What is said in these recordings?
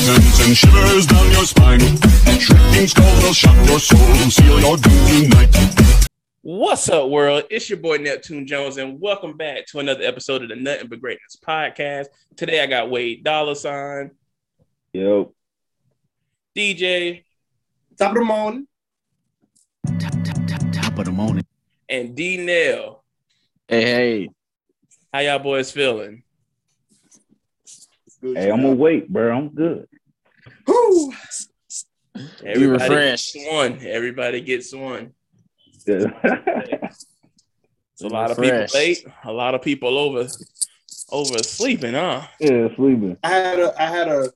resistance and shivers down your spine. Shrieking skulls will shock your soul, seal your doom tonight. What's up, world? It's your boy Neptune Jones, and welcome back to another episode of the Nothing But Greatness podcast. Today I got Wade Dollar Sign, Yo, DJ, Top of the morning. top of the morning. and D Nail. Hey, hey. How y'all boys feeling? Good hey, I'm job. awake, bro. I'm good. Whew. You refreshed. gets one. Everybody gets one. Yeah. It's a lot of people late. A lot of people over over sleeping, huh? yeah, sleeping. I had a I had a,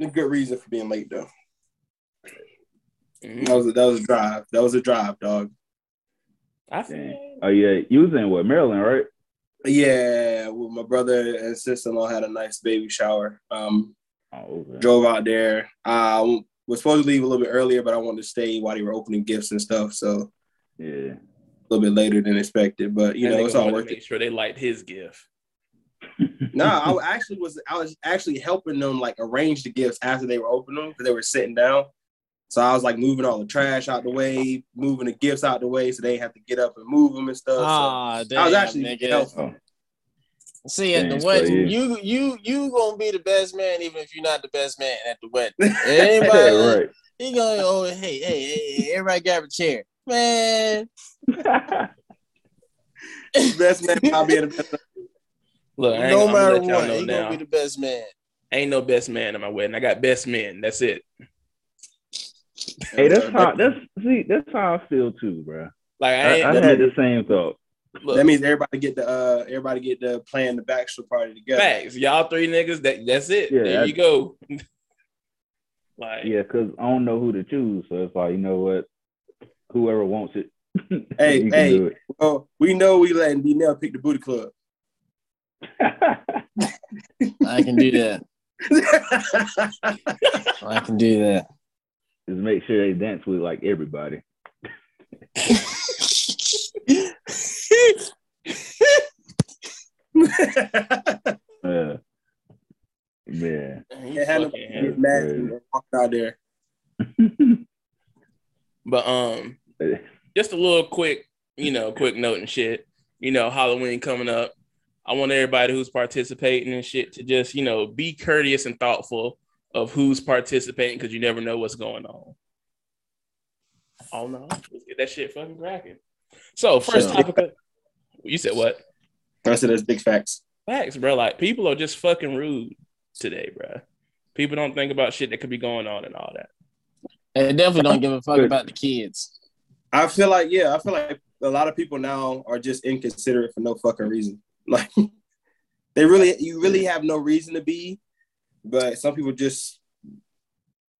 a good reason for being late though. Mhm. That was a, that was a drive. That was a drive, dog. I feel Oh yeah, you was in what Maryland, right? Yeah, well, my brother and sister-in-law had a nice baby shower. Um, Oh, drove out there. I was supposed to leave a little bit earlier, but I wanted to stay while they were opening gifts and stuff. So Yeah. a little bit later than expected, but you that know it's all worth it. sure they liked his gift. No, I actually was I was actually helping them like arrange the gifts after they were opening them because they were sitting down. So I was like moving all the trash out the way, moving the gifts out the way, so they have to get up and move them and stuff. So Ah, damn, I was actually nigga. helpful. See, at Damn, the wedding, you- you you you gonna be the best man, even if you're not the best man at the wedding. Anybody, right. he gonna oh hey hey hey, hey everybody grab a chair, man. best man, I'll be the best. Look, no matter let y'all what, know he gonna be the best man. Ain't no best man at my wedding. I got best men. That's it. Hey, that's how that's see, that's how I feel too, bro. Like I I. I had the same thought. look, That means everybody get the uh everybody get the plan the bachelor party together. facts. Y'all three niggas. That that's it. Yeah, there I- you go. like Yeah, cause I don't know who to choose, so it's like you know what, whoever wants it. Hey, hey. do Oh, we know we letting D Nell pick the booty club. I can do that. I can do that. Just make sure they dance with like everybody. Uh, yeah. he Can't have fucking nobody had it. get mad and walk out there. But um, just a little quick, you know, quick note and shit. You know, Halloween coming up. I want everybody who's participating and shit to just, you know, be courteous and thoughtful of who's participating because you never know what's going on. Oh no, let's get that shit fucking cracking. So first Sure. topic. of- You said what? I said that's big facts. Facts, bro. Like people are just fucking rude today, bro. People don't think about shit that could be going on and all that. They definitely don't give a fuck Good. about the kids. I feel like yeah, I feel like a lot of people now are just inconsiderate for no fucking reason. Like they really, you really have no reason to be, but some people just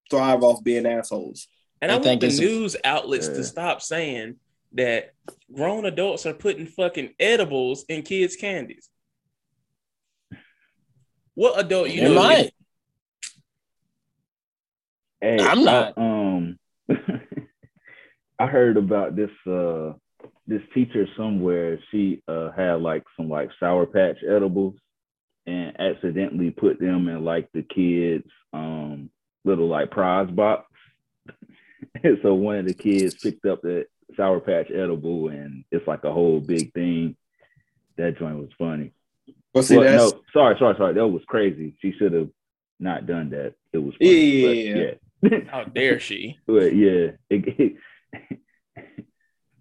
thrive off being assholes. And I I, want the it's a- news outlets Yeah. to stop saying that grown adults are putting fucking edibles in kids' candies. What adult you You know? might. Hey, I'm not. I, um, I heard about this uh this teacher somewhere. She uh had like some like sour patch edibles and accidentally put them in like the kids um little like prize box. and so one of the kids picked up that sour patch edible and it's like a whole big thing. That joint was funny. Well, see, Well, that's no, sorry, sorry, sorry. That was crazy. She should have not done that. It was Yeah, funny, yeah, yeah. How dare she? But yeah, it,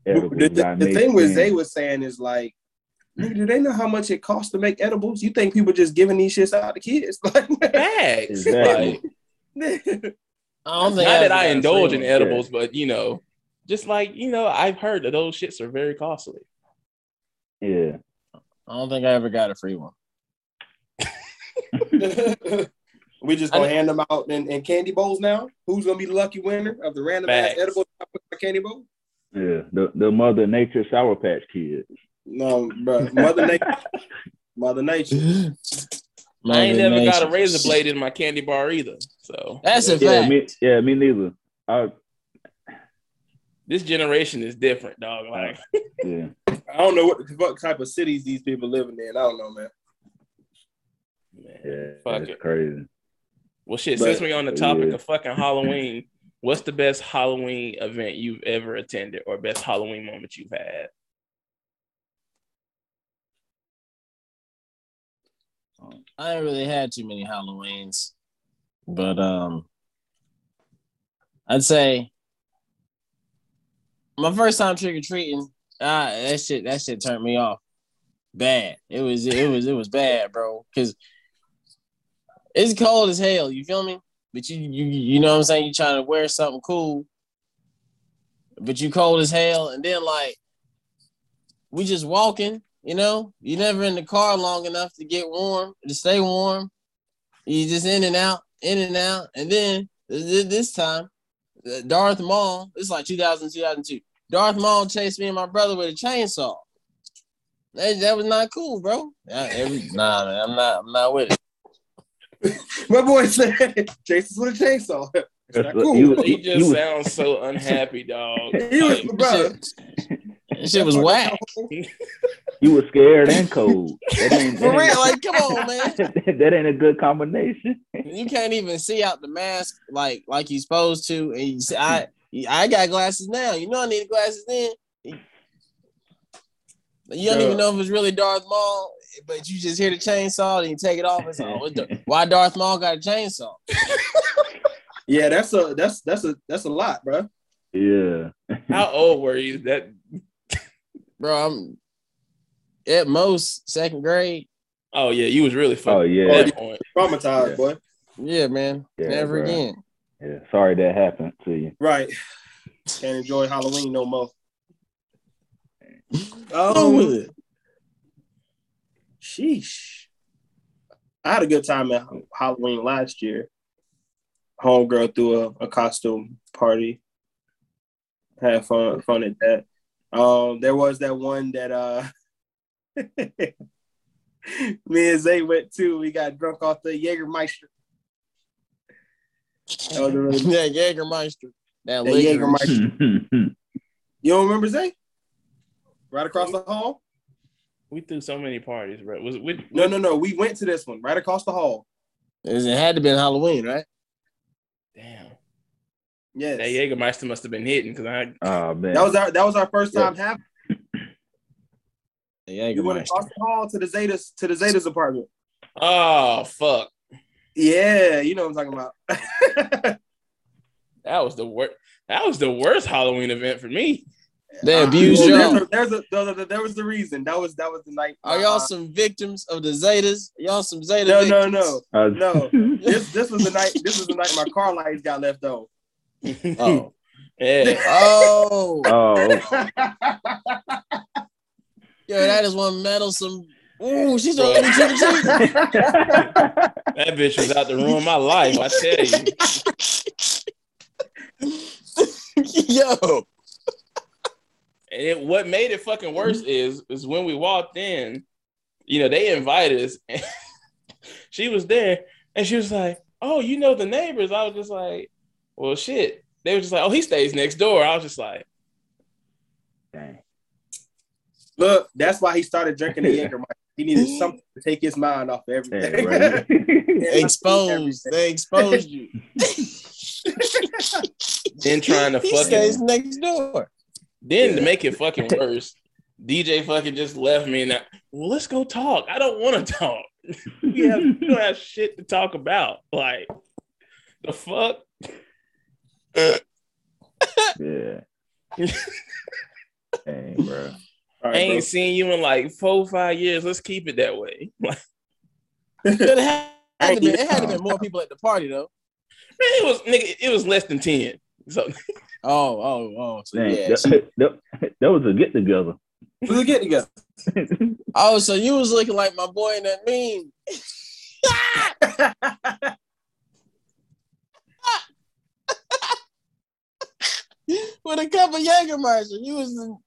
it, the, the, the thing was they was saying is like, nigga, do they know how much it costs to make edibles? You think people just giving these shits out to kids? Like, Facts. Exactly. Like, I don't not think that I got indulge in one. edibles, but you know, just like you know, I've heard that those shits are very costly. yeah. I don't think I ever got a free one. we just gonna hand them out in, in candy bowls now. Who's gonna be the lucky winner of the random ass edible candy bowl? Yeah. The the Mother Nature Sour Patch Kids. No, bro. Mother Nature. Mother Nature. I ain't Mother never got a razor blade in my candy bar either. So That's a Yeah, fact. me yeah, me neither. I this generation is different, dog. Like yeah. I don't know what, what type of cities these people living in. I don't know, man. man, Yeah. Fuck it. crazy. Well, shit. But- since we're on the topic Yeah. of fucking Halloween, what's the best Halloween event you've ever attended, or best Halloween moment you've had? I ain't really had too many Halloweens, but um, I'd say my first time trick or treating. Ah, that shit, that shit turned me off. Bad. It was, it was, it was bad, bro. Cause it's cold as hell. You feel me? But you, you, you know what I'm saying? You trying to wear something cool, but you cold as hell, and then like we just walking. You know, you're never in the car long enough to get warm, to stay warm. You just in and out, in and out. And then this time, uh, Darth Maul, it's like 2000, 2002. Darth Maul chased me and my brother with a chainsaw. That, that was not cool, bro. Yeah, every, nah, man, I'm not, I'm not with it. My boy said Jason's with a chainsaw. It's not That's- cool. he was- He he just was- sounds so unhappy, dog. He was, Like, bro. That shit was whack. You were scared and cold. That ain't, For that real, ain't, like, come on, man. that ain't a good combination. You can't even see out the mask like like you're supposed to. And you see, I I got glasses now. You know I need glasses then. You don't Yeah. even know if it's really Darth Maul, but you just hear the chainsaw and you take it off. It's like, why Darth Maul got a chainsaw? Yeah, that's a that's that's a that's a lot, bro. Yeah. How old were you? That Bro, I'm at most second grade. oh yeah, you was really fucked Oh yeah. Traumatized, Yeah. boy. Yeah, man. Yeah, Never bro. again. Yeah. Sorry that happened to you. Right. Can't enjoy Halloween no more. Oh, with Um, it. sheesh. I had a good time at Halloween last year. Homegirl threw a, a costume party. Had fun fun at that. Um, there was that one that uh me and Zay went too. We got drunk off the Jägermeister. That was really Yeah, Jägermeister. That That. Jägermeister. You don't remember Zay? Right across the hall? We threw so many parties, bro. Was we, No, no, no. We went to this one right across the hall. It had to be Halloween, right? Damn. Yes. That Jägermeister must have been hitting because I oh man. That was our that was our first time having. The We went Jägermeister. across the hall to the Zetas to the Zetas apartment. oh fuck. Yeah, you know what I'm talking about. That was the worst. That was the worst Halloween event for me. They abused y'all. There's a, there's a, there, there- there was the reason. That was that was the night. Are y'all uh, some victims of the Zetas? Y'all some Zeta No, no, victims? no. Uh, No. This this was the night. This was the night my car lights got left on. Oh. yeah. Oh. oh. Yo, that is one meddlesome. Ooh, she's trying to trick or. That bitch was out to ruin my life. I tell you. Yo. And it, what made it fucking worse is is when we walked in, you know, they invited us. And she was there and she was like, Oh, you know the neighbors. I was just like, Well, shit. They were just like, Oh, he stays next door. I was just like, Dang. Look, that's why he started drinking the Jägermeister. He needed something to take his mind off of Yeah, everything. right. Exposed. They exposed you. then trying to He fucking stays next door. then to make it fucking worse, DJ fucking just left me and I, well, let's go talk. I don't want to talk. we, have, we don't have shit to talk about. Like the fuck. Uh. yeah. Dang, bro. All I right, ain't seen you in like four, five years. Let's keep it that way. Like, it had to be, it had to be more people at the party though. man, it was nigga, it was less than 10. So Oh, oh, oh. So Dang. yeah. that, that, that was a get together. bro. Let's get together. Oh, so you was looking like my boy in that meme. With a cup of Jägermeister. You was in...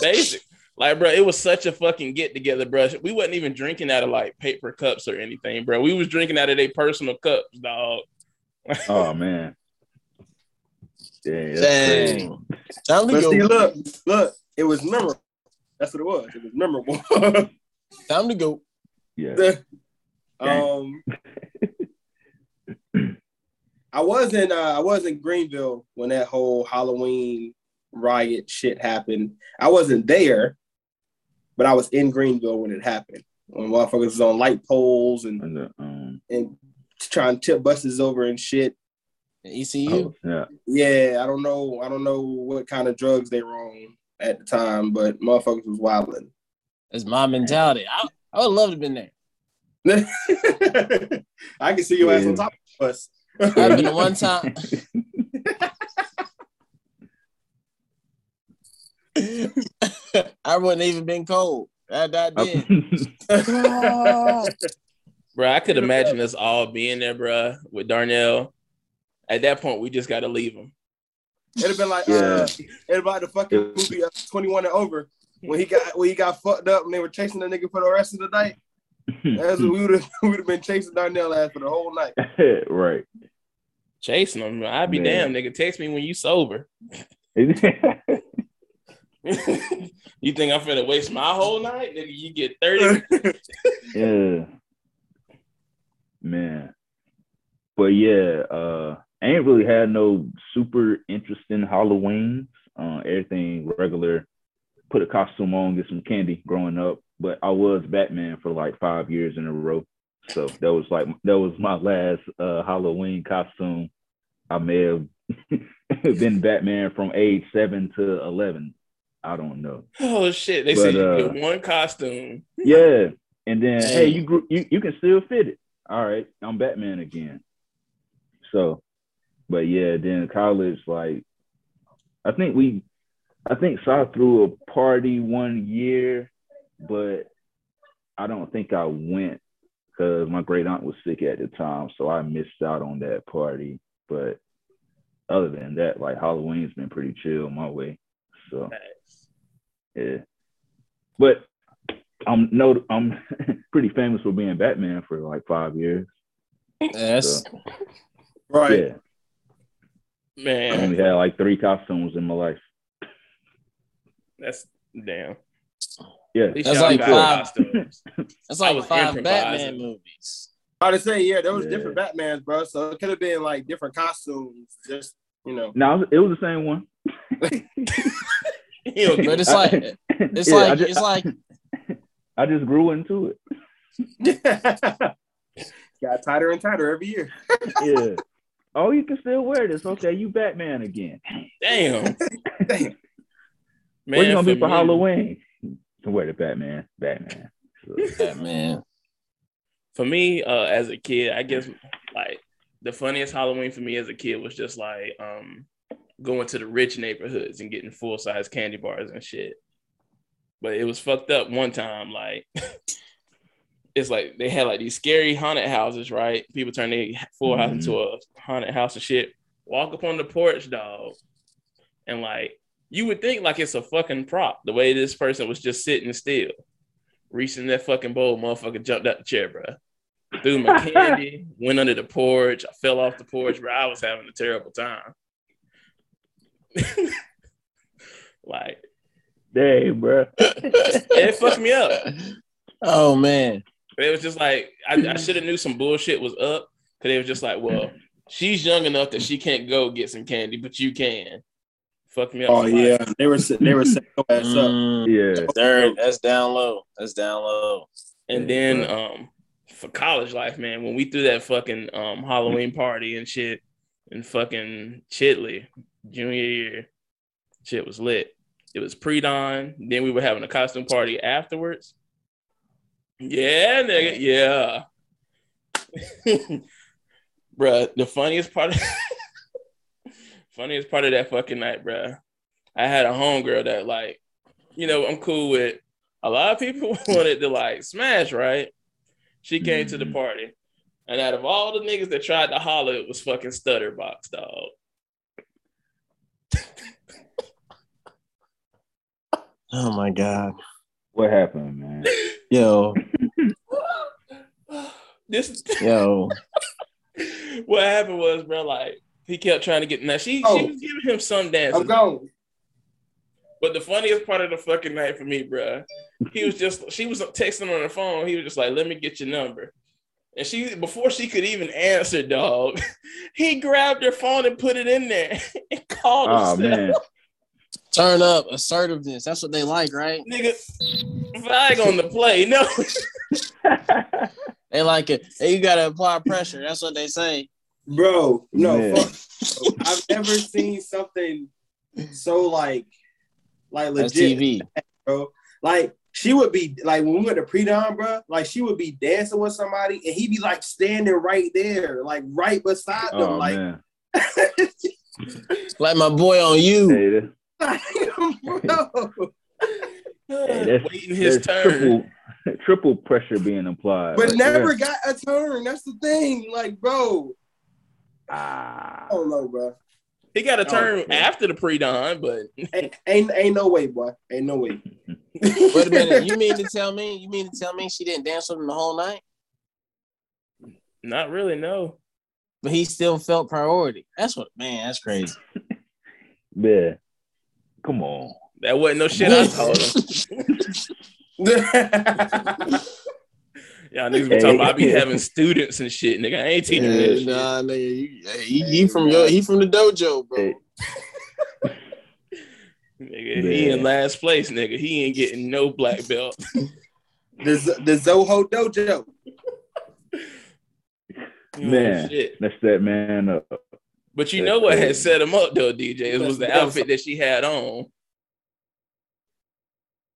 basic. Like, bro, it was such a fucking get together, bro. We wasn't even drinking out of like paper cups or anything, bro. We was drinking out of their personal cups, dog. oh man. Yeah, that's crazy. Dang. Time to But see, look, look, it was memorable. That's what it was. It was memorable. Time to go. Yeah. The- Um, I was in uh, I was in Greenville when that whole Halloween riot shit happened. I wasn't there, but I was in Greenville when it happened. When motherfuckers was on light poles and And the, um, and trying to tip buses over and shit. ECU. oh, yeah. Yeah, I don't know. I don't know what kind of drugs they were on at the time, but motherfuckers was wilding. That's my mentality. I, I would love to have been there. I can see your ass on top of the bus. I've been the one time. I wouldn't even been cold. That that did. Bro, I could imagine us all being there, bro, with Darnell. At that point, we just got to leave him. It'd have been like Yeah. uh, it'd about the fucking movie uh, 21 and over when he got when he got fucked up and they were chasing the nigga for the rest of the night. That's what we would have we would have been chasing Darnell ass for the whole night. right. Chasing him. I'd be Man. damn, nigga. Text me when you sober. you think I'm finna waste my whole night? Nigga, you get 30. yeah. Man. But yeah, uh I ain't really had no super interesting Halloweens. Uh everything regular. Put a costume on, get some candy growing up. But I was Batman for like five years in a row. So that was like that was my last uh Halloween costume. I may have been Batman from age seven to eleven. I don't know. Oh shit. They But, said you uh, get one costume. Yeah. And then hey, Hey. you grew you, you can still fit it. All right, I'm Batman again. So, but yeah, then college, like I think we I think saw through a party one year, but I don't think I went because my great aunt was sick at the time, so I missed out on that party. But other than that, like Halloween's been pretty chill my way. So yeah. But I'm no I'm pretty famous for being Batman for like five years. Yes. So, Right. yeah. I Man, only had like three costumes in my life. that's damn. Yeah. At least That's y'all like five. That's like five. Batman movies. I would say, yeah, there was Yeah. different Batmans, bro. So it could have been like different costumes. Just you know. No, it was the same one. You don't But it's like it's Yeah, like just, it's like I just grew into it. Got tighter and tighter every year. Yeah. oh, you can still wear this. Okay, you Batman again. damn. Damn. Man, what you gonna be for me- Halloween? To wear the Batman. Batman. Batman. for me, uh, as a kid, I guess like the funniest Halloween for me as a kid was just like um going to the rich neighborhoods and getting full size candy bars and shit. But it was fucked up one time. Like it's like they had like these scary haunted houses, right? People turn their full house Mhm. into a haunted house and shit. Walk up on the porch, dog, and like you would think like it's a fucking prop. The way this person was just sitting still, reaching that fucking bowl, motherfucker jumped out the chair, bro. Threw my candy, went under the porch. I fell off the porch, bro. I was having a terrible time. like dang, bro. it fucked me up. Oh man. It was just like I, I should have knew some bullshit was up because it was just like, well, she's young enough that she can't go get some candy, but you can. Fuck me up. Oh for yeah, they were they were setting your ass up. Mm, Yeah. third, that's down low. That's down low. And then um for college life, man, when we threw that fucking um Halloween party and shit and fucking Chitley junior year, shit was lit. It was pre-dawn. Then we were having a costume party afterwards. Yeah, nigga, yeah. bruh, the funniest part of, funniest part of that fucking night, bruh. I had a homegirl that like, you know, I'm cool with a lot of people wanted to like smash, right? She came to the Mhm. party. And out of all the niggas that tried to holler, it was fucking Stutterbox, dog. Oh my god. What happened, man? Yo, this yo. what happened was, bro, like he kept trying to get now she, Oh. she was giving him some dances. I'm gone. But the funniest part of the fucking night for me, bro, he was just she was texting on the phone. He was just like, "Let me get your number," And she before she could even answer, dog, he grabbed her phone and put it in there and called Oh himself. man. Turn up assertiveness. That's what they like, right? Nigga, flag on the play. No. They like it. Hey, you gotta apply pressure. That's what they say. Bro, no, Man. fuck. I've never seen something so like, like That's legit, TV. bro. Like she would be like when we went to pre-dawn, bro. Like she would be dancing with somebody, and he'd be like standing right there, like right beside them, Oh like. Like my boy on you. Hey, hey, that's, Waiting his turn. triple triple pressure being applied. But right never there. got a turn. That's the thing. Like, bro, Ah. I don't know, bro. He got a Oh, turn man. after the pre-dawn, but Ain't, ain't ain't no way, boy. Ain't no way. Wait a minute. You mean to tell me? You mean to tell me she didn't dance with him the whole night? not really, no. But he still felt priority. That's what man, that's crazy. Yeah. Come on. That wasn't no shit I told him. Y'all niggas be talking about I be having students and shit, nigga. I ain't teaching Yeah, this shit. nah, nigga, you, he, he from your he from the dojo, bro. Hey. Nigga, he in last place, nigga. He ain't getting no black belt. the the Zoho Dojo. Oh, man. Oh. That's that man up. But you That's know what had set him up though, DJ? It was the outfit that she had on.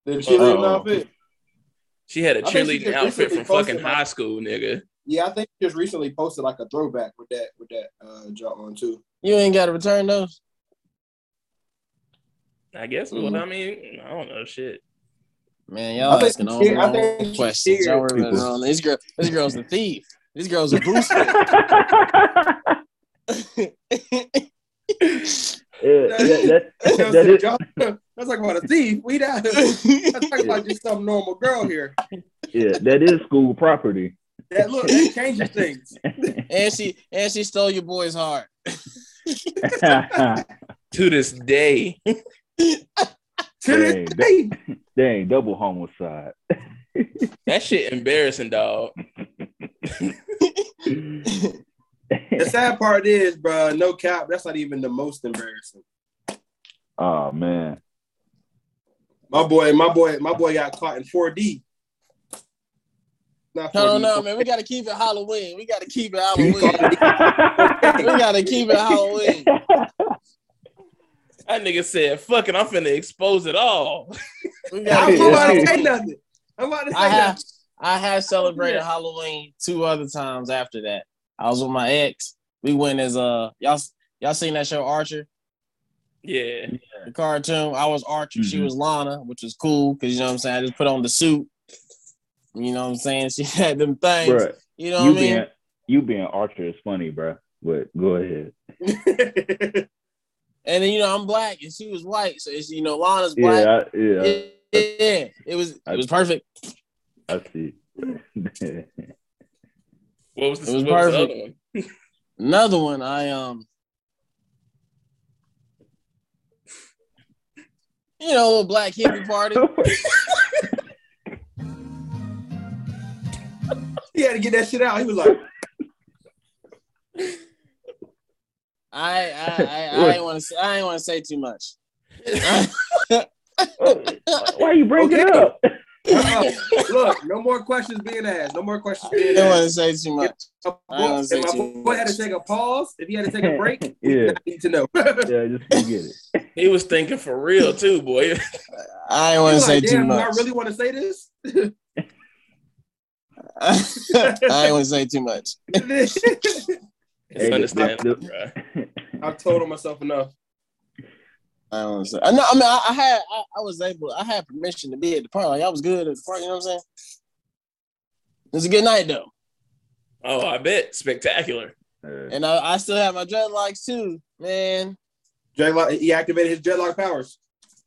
The cheerleading Uh-oh. outfit. She had a I think cheerleading outfit from fucking like- high school, nigga. Yeah, I think she just recently posted like a throwback with that with that uh jump on too. You ain't got to return those. I guess. Well, Mhm. I mean, I don't know shit. Man, y'all think asking all the I think wrong questions. scared Y'all were wrong. This girl, this girl's a thief. This girl's a booster. Yeah, that, that, That's, that is, like about a thief. We not that's talking about just some normal girl here. yeah, that is school property. That look that changes things. and she and she stole your boy's heart. To this day, To this that- day. dang, double homicide. that shit embarrassing, dog. The sad part is, bro, no cap. That's not even the most embarrassing. oh man. My boy, my boy, my boy got caught in 4D. Not 4D. I don't know, man. We gotta keep it Halloween. We gotta keep it Halloween. we gotta keep it Halloween. That nigga said, "Fuck it, I'm finna expose it all." We I'm gotta keep it about to say nothing. I'm about to say I have nothing. I have celebrated Halloween two other times after that. I was with my ex. We went as uh y'all y'all seen that show Archer, Yeah, the cartoon. I was Archer, she Mhm. was Lana, which was cool because you know what I'm saying. I just put on the suit. You know what I'm saying? She had them things. Bruh, You know you what I mean? being you being Archer is funny, bro. But go ahead. And then you know I'm black and she was white, so it's you know Lana's black. Yeah, I, yeah, Yeah, yeah, it was it was perfect. I see. what was the, It was what was the other one? Another one, I um, you know, a little black hippie party. he had to get that shit out. He was like, I I I, I ain't want to say I ain't want to say too much. Why you bring it Okay. up? "Look, no more questions being asked. No more questions I being didn't want to say too much. My I don't boy, say if my too boy had to take a pause, if he had to take a break, Yeah, I need to know. yeah, just forget it. He was thinking for real too, boy. I ain't He want to say like, too Damn, do I really want to say this? I ain't want to say too much. It's Hey, the- understandable. I've told myself enough. I don't want say. I know. I mean, I, I had. I, I was able. I had permission to be at the party. Like, I was good at the party. You know what I'm saying? It was a good night though, Oh, I bet spectacular. Uh, and I, I still have my dreadlocks too, man. Dreadlock, he activated his dreadlock powers.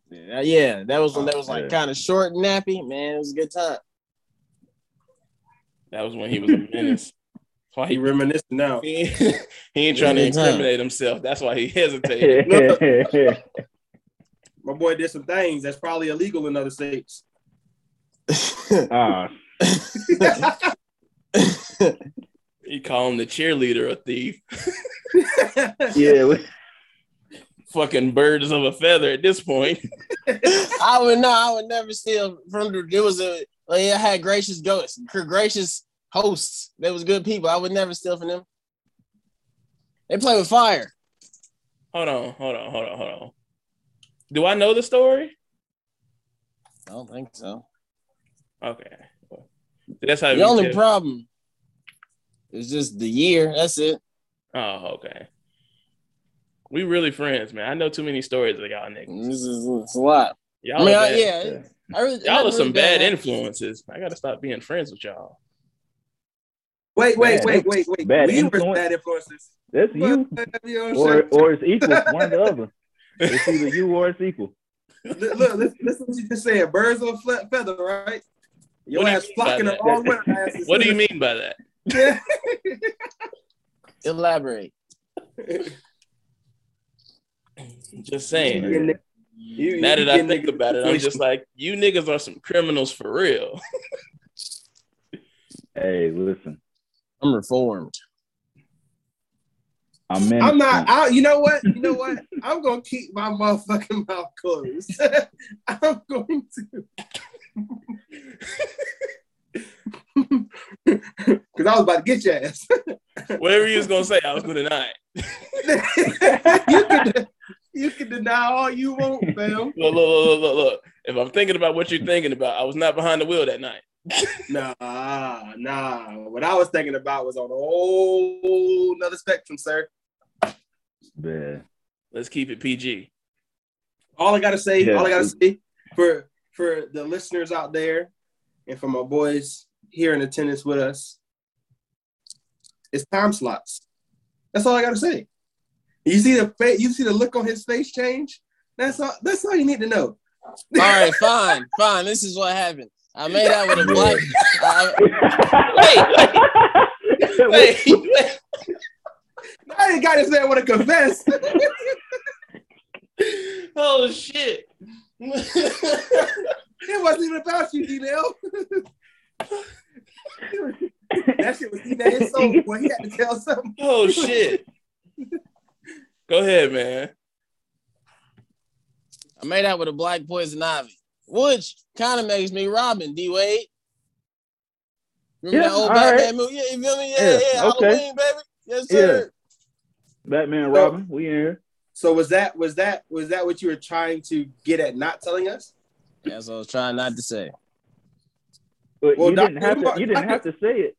Yeah, yeah, that was when that was like Yeah. kind of short and nappy. Man, it was a good time. That was when he was a menace. That's why He he reminiscing now. he, he ain't trying to Good time. incriminate himself. That's why he hesitated. My boy did some things that's probably illegal in other states. ah, You call him the cheerleader a thief. Yeah, we- Fucking birds of a feather at this point. I would no, I would never steal from the. It was a like, I had gracious ghosts, gracious hosts. They was good people. I would never steal from them. They play with fire. Hold on, hold on, hold on, hold on. Do I know the story? I don't think so. Okay. That's how The only tell- problem is just the year. That's it. Oh, okay. We really friends, man. I know too many stories of y'all niggas. This is it's a lot. Y'all, I mean, are I, bad. yeah, I really, y'all are nothing some really bad influences. I gotta stop being friends with y'all. Wait, wait, Bad wait, wait, wait. bad we were influence. bad influences. that's you, You know what I'm or or it's equal, one or the other. It's either you or it's equal. Look, look, listen, listen what you just said. Birds of a fle- feather, right? Your What you ass flocking the that? wrong way. asses. What do you mean by that? Yeah. Elaborate. Just saying. You- you- Now you that I think niggas about it, I'm just like, you niggas are some criminals for real. Hey, listen, I'm reformed. I'm. I'm not. I, you know what? You know what? I'm gonna keep my motherfucking mouth closed. I'm going to. Because I was about to get your ass. Whatever you was gonna say, I was gonna deny it. you can you can deny all you want, fam. Look, look, look, look, look. If I'm thinking about what you're thinking about, I was not behind the wheel that night. Nah, nah. What I was thinking about was on a whole nother spectrum, sir. Bad. Let's keep it PG. All I gotta say, Yeah. all I gotta say for for the listeners out there, and for my boys here in attendance with us, it's time slots. That's all I gotta say. You see the fa- you see the look on his face change. That's all. That's all you need to know. All right, fine, fine. This is what happened. I made out with a black. I, Wait, wait. I ain't got this man want to confess. Oh shit. it wasn't even about you, D-Nail. that shit was eating at his soul. Boy, he had to tell something. oh shit. Go ahead, man. I made out with a black poison ivy, which kind of makes me Robin D Wade. Remember Yeah, that old all Batman right. movie? Yeah, you feel me? Yeah, Yeah, yeah. okay. Halloween, baby. Yes, sir. Batman, Robin, we in here. So was that was that was that what you were trying to get at not telling us? That's what I was trying not to say. But Well, you didn't have Umar- to. You didn't have to say it.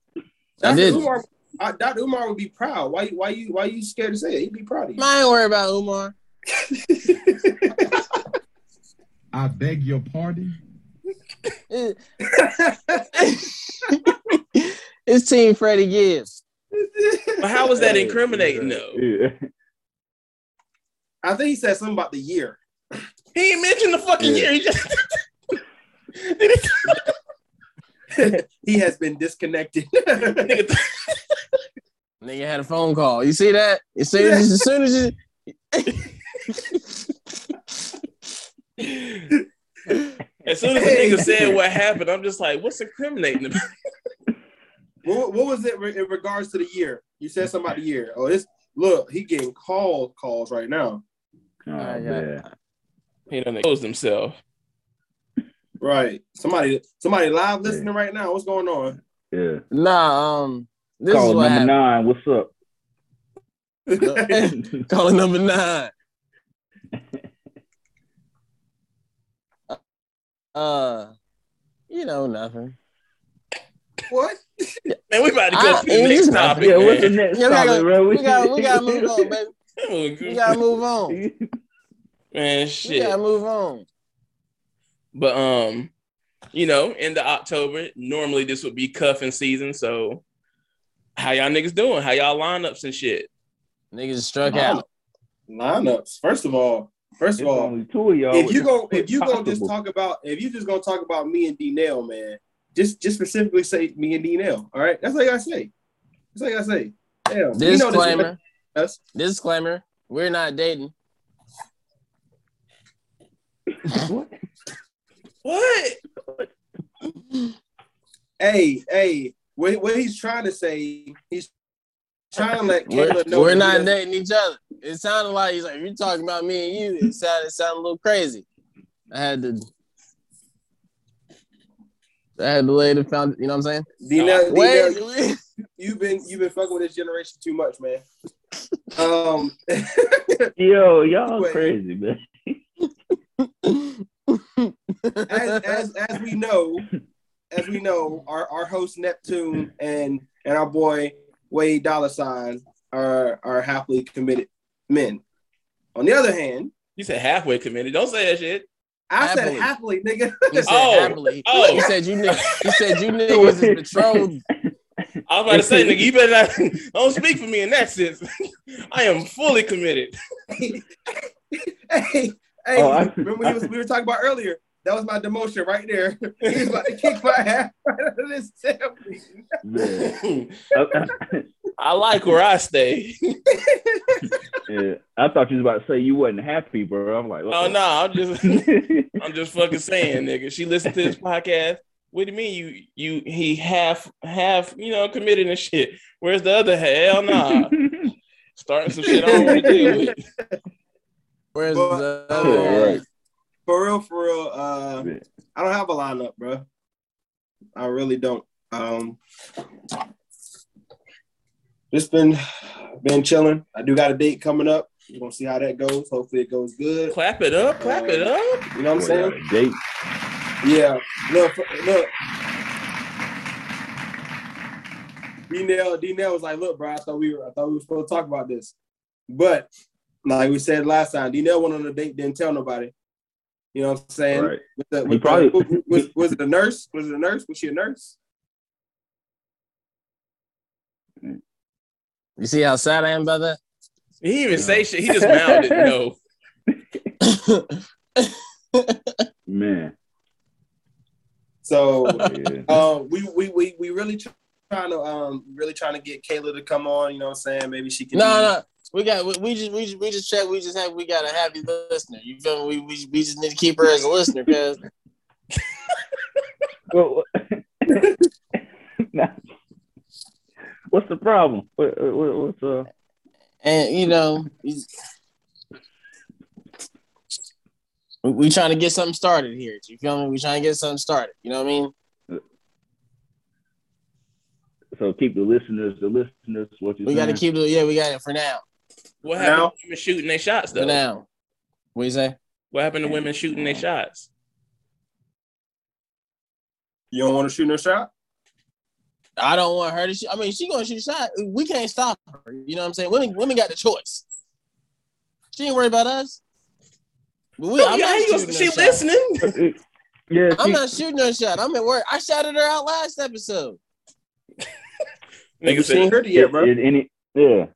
I Dr. did. Umar, Dr. Umar would be proud. Why why you why you scared to say it? He'd be proud of you. I ain't worried about Umar. I beg your pardon. it's Team Freddie Gibbs. But how was that incriminating though? Yeah. I think he said something about the year. He ain't mentioned the fucking Yeah. year. He just he- he has been disconnected. nigga Nigga had a phone call. You see that? As soon as, as soon as you, As soon as the nigga said what happened, I'm just like, what's incriminating about? what, what was it re- in regards to the year? You said something about the year. Oh, this look, he getting call calls right now. Oh, I got- man. He done exposed himself. Right. Somebody somebody live listening right now. What's going on? Yeah. nah, um, this Call is what number happened. nine. What's up? Calling number nine. Uh, you know nothing. what? Man, we about to go I- to the it next topic. nothing. yeah. What's the next Yeah, we gotta, topic, bro? we got we gotta move on, baby. We gotta move on. Man, shit. We gotta move on. But um, you know, into October, normally this would be cuffing season. So how y'all niggas doing? How y'all lineups and shit? Niggas struck Nah. out. Lineups. First of all, first It's of all, only two of y'all. if you the- go if you gonna just talk about if you just gonna talk about me and D Nail, man, just just specifically say me and D Nail. All right, that's all you gotta say. That's all you gotta say. Damn, you know this- Disclaimer. Us. Disclaimer. We're not dating. What? What? Hey, hey, what, what he's trying to say, he's trying to let We're, know we're not doesn't- dating each other. It sounded like he's like, you're talking about me and you. It sounded, it sounded a little crazy. I had to. I had to lay the found. You know what I'm saying? D-Nell- Wait, D-Nell, you've been you've been fucking with this generation too much, man. Um, Yo, y'all Wait. crazy, man. as, as as we know, as we know, our, our host Neptune and and our boy Wade Dollar Sign are are happily committed men. On the other hand, You said halfway committed. Don't say that shit. I said Happily. happily, nigga. He said Oh, happily. oh. He said you. ni- He said you niggas is betrothed. I was about to say, nigga, you better not don't speak for me in that sense. I am fully committed. hey, hey, Oh, I- remember we, was, we were talking about earlier? That was my demotion right there. He was about to kick my ass right out of this assembly. Man. I like where I stay. yeah, I thought you was about to say you wasn't happy, bro. I'm like, Oh no, I'm just I'm just fucking saying, nigga. She listened to this podcast. What do you mean you you he half half you know committed and shit? Where's the other hell nah? Starting some shit I don't want to deal with. Where's But, the? uh, Yeah, right. For real, for real. Uh, Yeah. I don't have a lineup, bro. I really don't. Um, just been been chilling. I do got a date coming up. We're gonna see how that goes. Hopefully, it goes good. Clap it up, clap it up. You know what I'm saying? Date. Yeah. Look, look. D-Nail, D-Nail was like, look, bro, I thought we were I thought we were supposed to talk about this. But like we said last time, D-Nail went on a date, didn't tell nobody. You know what I'm saying? Right. With the, He with probably- the, was, was it a nurse? Was it a nurse? Was she a nurse? You see how sad I am about that? He didn't even say shit. He just mouthed it. No. Man. So Yeah. um, we, we we we really trying to um really trying to get Kayla to come on. You know what I'm saying? Maybe she can. No, do- no. We got we, just we just we just checked. We just have we got a happy listener. You feel me? We, we, we just need to keep her as a listener because Well, nah. what's the problem? What, what, what's uh? and you know we, we trying to get something started here. You feel me? We trying to get something started. You know what I mean? So keep the listeners, the listeners. What you? We got to keep it. Yeah, we got it for now. What Now- happened to women shooting their shots though? now. What you say? What happened to women shooting their shots? You don't want to shoot no shot? I don't want her to shoot. I mean, she gonna shoot a shot. We can't stop her. You know what I'm saying? Women, women got the choice. She ain't worried about us. But we, oh, I'm Yeah, not you shooting she no shot. listening? Yeah, I'm she- not shooting no shot. I'm at work. I shouted her out last episode. Nigga She said, ain't heard it yet, bro. it- any, yeah.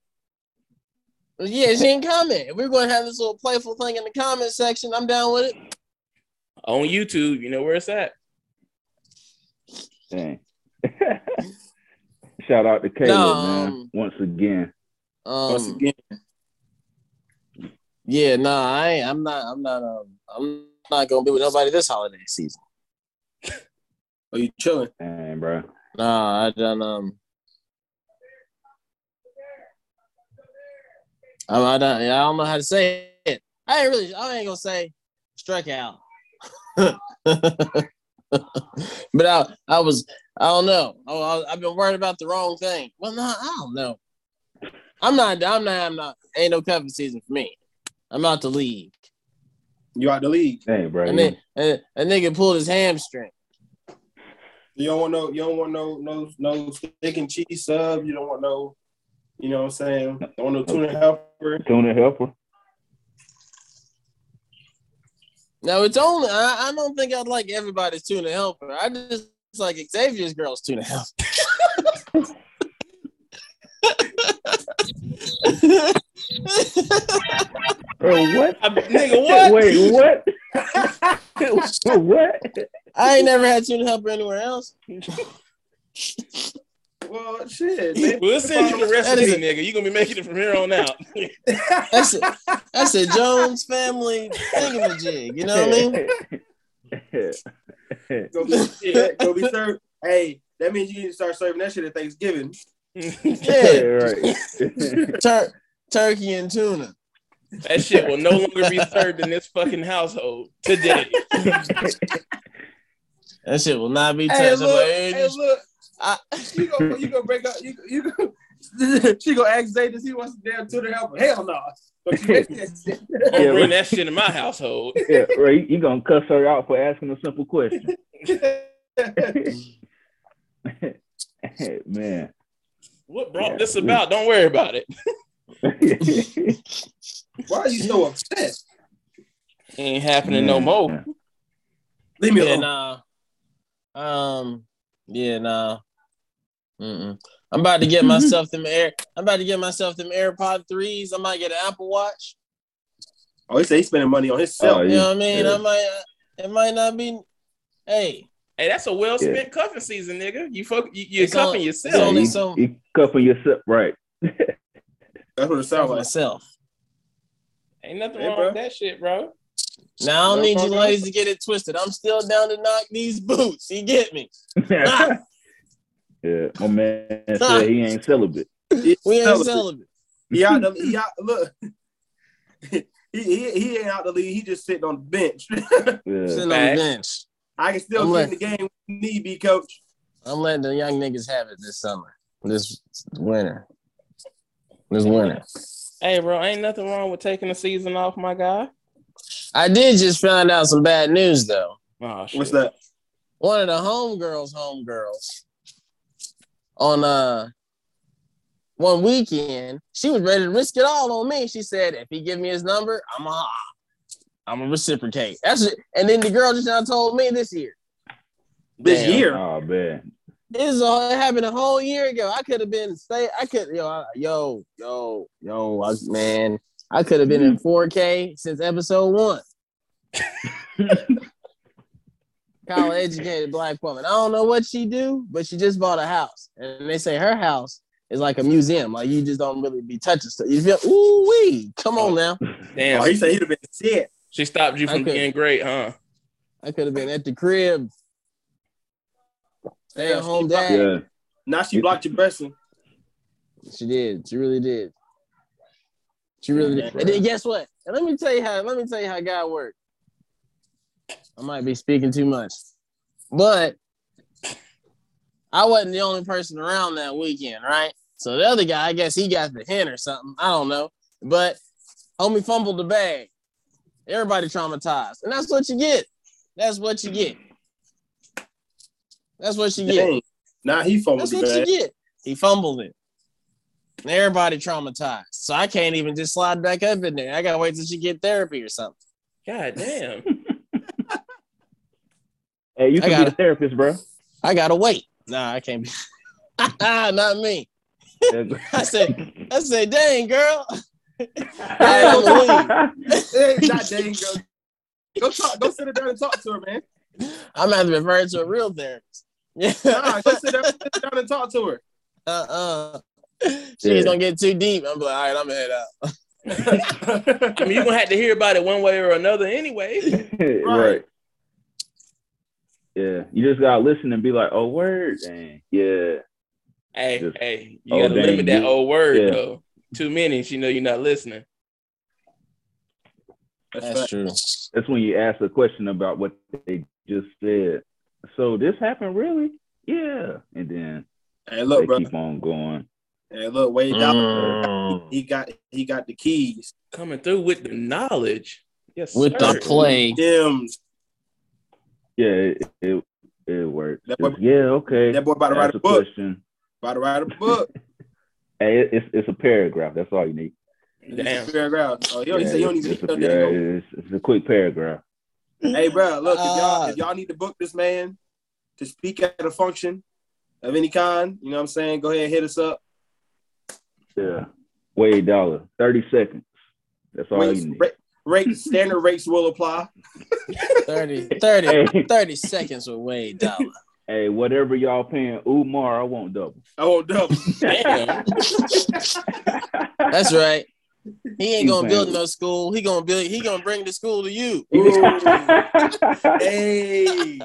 Yeah, she ain't coming. If we're gonna have this little playful thing in the comment section, I'm down with it. on YouTube, you know where it's at. Dang. Shout out to Kayla, No, man. um, Once again. Once Um, again, yeah, no, I ain't, I'm not. I'm not. Um, I'm not gonna be with nobody this holiday season. are you chilling? Dang, bro. Nah, I done. Um, I, I don't. I don't know how to say it. I ain't really. I ain't gonna say struck out. but I, I was. I don't know. Oh, I, I've been worried about the wrong thing. Well, no, I don't know. I'm not. I'm not. I'm not. Ain't no cuffing season for me. I'm out the league. You out the league? Dang, bro. And then and, a nigga pulled his hamstring. You don't want no. You don't want no no no steak and cheese sub. You don't want no. You know what I'm saying? Don't want no tuna helper. Tuna helper. No, it's only I, I don't think I'd like everybody's tuna helper. I just like Xavier's girl's tuna helper. Bro, what? I, nigga, what? Wait, what? what? I ain't never had tuna helper anywhere else. Well, shit. maybe- We'll send you the That recipe, is a- nigga. You're gonna be making it from here on out. That's a that's a Jones family thingamajig. You know what I mean? Go be, yeah, go be served. Hey, that means you need to start serving that shit at Thanksgiving. Yeah. right. Tur- turkey and tuna. That shit will no longer be served in this fucking household today. That shit will not be touched. Hey, look, like, hey, hey, look. I- You go, you go break up. You, you go. she gonna ask Zay does he wants the damn tutor help? Hell no. But she makes that shit. Yeah, bring that shit in my household. yeah, right. You gonna cuss her out for asking a simple question? Man. What brought Yeah. this about? Don't worry about it. Why are you so upset? Ain't happening no more. Leave me Yeah, alone. nah. Um, yeah, nah. Mm-mm. I'm about to get myself them air. I'm about to get myself them AirPod threes. I might get an Apple Watch. Oh, he said he's spending money on himself. Oh, You know what I mean? Yeah. I might. Uh, it might not be. Hey, Hey, that's a well spent cuffing season, nigga. You fuck, you, you're It's cuffing on- yourself. Yeah, you, so- you cuffing yourself right. That's what it for sounds like. myself. Ain't nothing Hey, wrong bro. with that shit, bro. Now I don't No need you ladies to get it twisted. I'm still down to knock these boots. You get me? yeah, my man said he ain't celibate. He, We ain't celibate. celibate. he out the he out look. he, he he ain't out the league. He just sitting on the bench. Yeah. Sitting on the bench. I can still I'm get in the game with need be coach. I'm letting the young niggas have it this summer, this winter, this winter. Hey, bro, ain't nothing wrong with taking a season off, my guy. I did just find out some bad news though. Oh, shit. What's that? One of the homegirls, homegirls, on uh one weekend, she was ready to risk it all on me. She said, "If he give me his number, I'm a, I'm a reciprocate." That's it. And then the girl just now told me this year. This Damn. year. Oh man. This is a, it happened a whole year ago. I could have been stay. I could yo I, yo yo yo I, man. I could have been in 4K since episode one. College educated black woman. I don't know what she do, but she just bought a house, and they say her house is like a museum. Like you just don't really be touching stuff. You feel ooh wee. Come on now. Damn. Oh, he said he'd have been sick. she stopped you from Okay. being great, huh? I could have been at the crib. Stay at home dad. Yeah. Now she blocked your blessing. She did. She really did. She really did. And then guess what? And let me tell you how. Let me tell you how God worked. I might be speaking too much, but I wasn't the only person around that weekend, right? So the other guy, I guess he got the hint or something. I don't know, but homie fumbled the bag. Everybody traumatized, and that's what you get. That's what you get. That's what you get. Dang. Now he fumbled That's the what bag. you get. He fumbled it. And everybody traumatized. So I can't even just slide back up in there. I gotta wait till she get therapy or something. God damn. Hey, you can got be a it. therapist, bro. I gotta wait. Nah, I can't be. Ah, not me. I said, I said, dang girl. I'm Hey, not dang, go. Go talk. Go sit her down and talk to her, man. I'm having to refer to a real therapist. Yeah. Nah, go sit down, sit down and talk to her. Uh-uh. She's Yeah. gonna get too deep. I'm like, all right, I'm gonna head out. I mean, you're gonna have to hear about it one way or another anyway. right. Yeah. You just gotta listen and be like, oh word. Dang. Yeah. Hey, Just- hey, you Oh, gotta dang, limit that old word yeah. though. Too many, she know you're not listening. That's true. That's when you ask a question about what they just said. So this happened really? Yeah. And then Hey, look, they bro. keep on going. Hey, look, Wade Dollar. Mm. He got he got the keys. Coming through with the knowledge. Yes, With sir. the play. Gems. Yeah, it it, it worked. That boy- yeah, okay. That boy about to write a a book. question. About to write a book. Hey, it's it's a paragraph. That's all you need. Damn. Paragraph. Oh, he only Yeah, said he don't it's, even it's, a, yeah, it's, it's a quick paragraph. Hey, bro, look, if y'all Ah. if y'all need to book this man to speak at a function of any kind, you know what I'm saying? Go ahead and hit us up. Yeah. Wade Dollar. 30 seconds. That's all Rates, you need. Rate, rate, standard rates will apply. 30, 30, Hey, 30 seconds with Wade Dollar. hey, whatever y'all paying Umar, I won't double. I won't double. That's right. He ain't gonna build no school. He gonna build. He gonna bring the school to you. hey,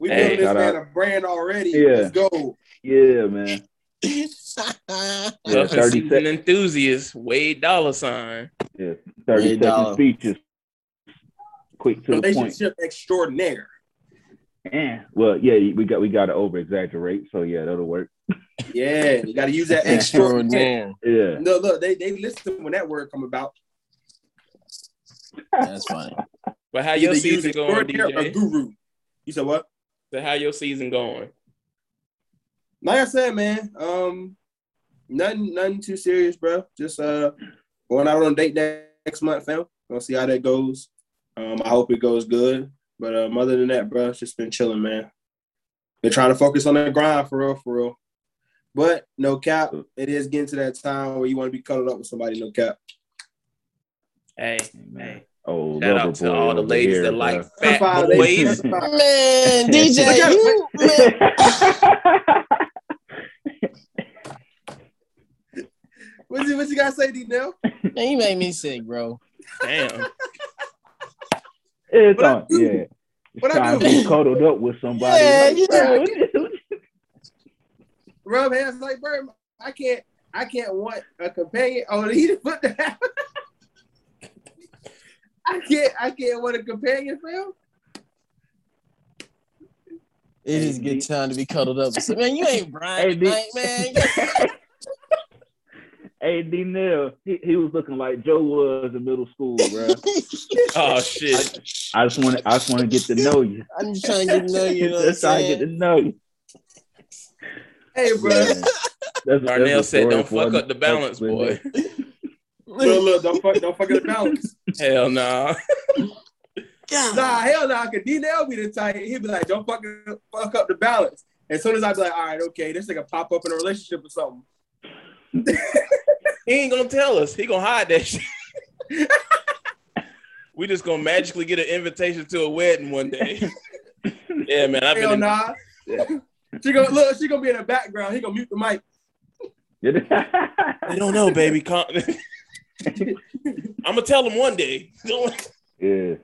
we Hey, building this man out. a brand already. Yeah. Let's go. yeah, man. Yeah, Puffin 30 season sec- enthusiast, Wade Dollar Sign. yeah, 30 Eight second dollars. speeches. Quick to the point. Relationship extraordinaire. Eh, well, yeah, we got we got to over exaggerate, so yeah, that'll work. Yeah, you got to use that extraordinaire. Yeah, No, look, they they listen when that word come about. That's funny. But how your Either use season going, extraordinaire or guru. You said what? So how your season going? Like I said, man, um, nothing, nothing too serious, bro. Just uh, going out on a date next month, fam. Gonna see how that goes. Um, I hope it goes good. But um, other than that, bro, it's just been chilling, man. Been trying to focus on that grind for real, for real. But no cap, it is getting to that time where you want to be cuddled up with somebody. No cap. Hey, man. hey. Oh, Shout lover out to all the ladies here, that bruh. like fat Certified boys. Man, DJ, you man, What you, what you gotta say, D Nell? man, you make me sick, bro. Damn. it's What I on, do? yeah. It's What I time do? to be cuddled up with somebody. Yeah, Like, you know. Rub hands like, bro, I can't, I can't want a companion. Oh, he done put that. I can't, I can't want a companion, fam. It is a good time to be cuddled up. So, man, you ain't Brian Hey, man. hey, D. Neil, he, he was looking like Joe was in middle school, bro. Oh shit. I just want to, I just want to get to know you. I'm just trying to get to know you. you know what I'm Just trying to get to know you. Hey, bro. Yeah. That's- that's Darnel a said, "Don't fuck up the balance, boy." day. Look, look, don't fuck, don't fuck up the balance. Hell nah. God. Nah, hell nah. Cause D Nell be the type. He'd be like, don't fuck, fuck up the balance. As soon as I'd be like, all right, okay, this nigga pop up in a relationship or something. He ain't gonna tell us. He gonna hide that shit. we just gonna magically get an invitation to a wedding one day. yeah, man. I've been Hell in, nah. she gonna look. She gonna be in the background. He gonna mute the mic. I don't know, baby. I'm gonna tell him one day. yeah.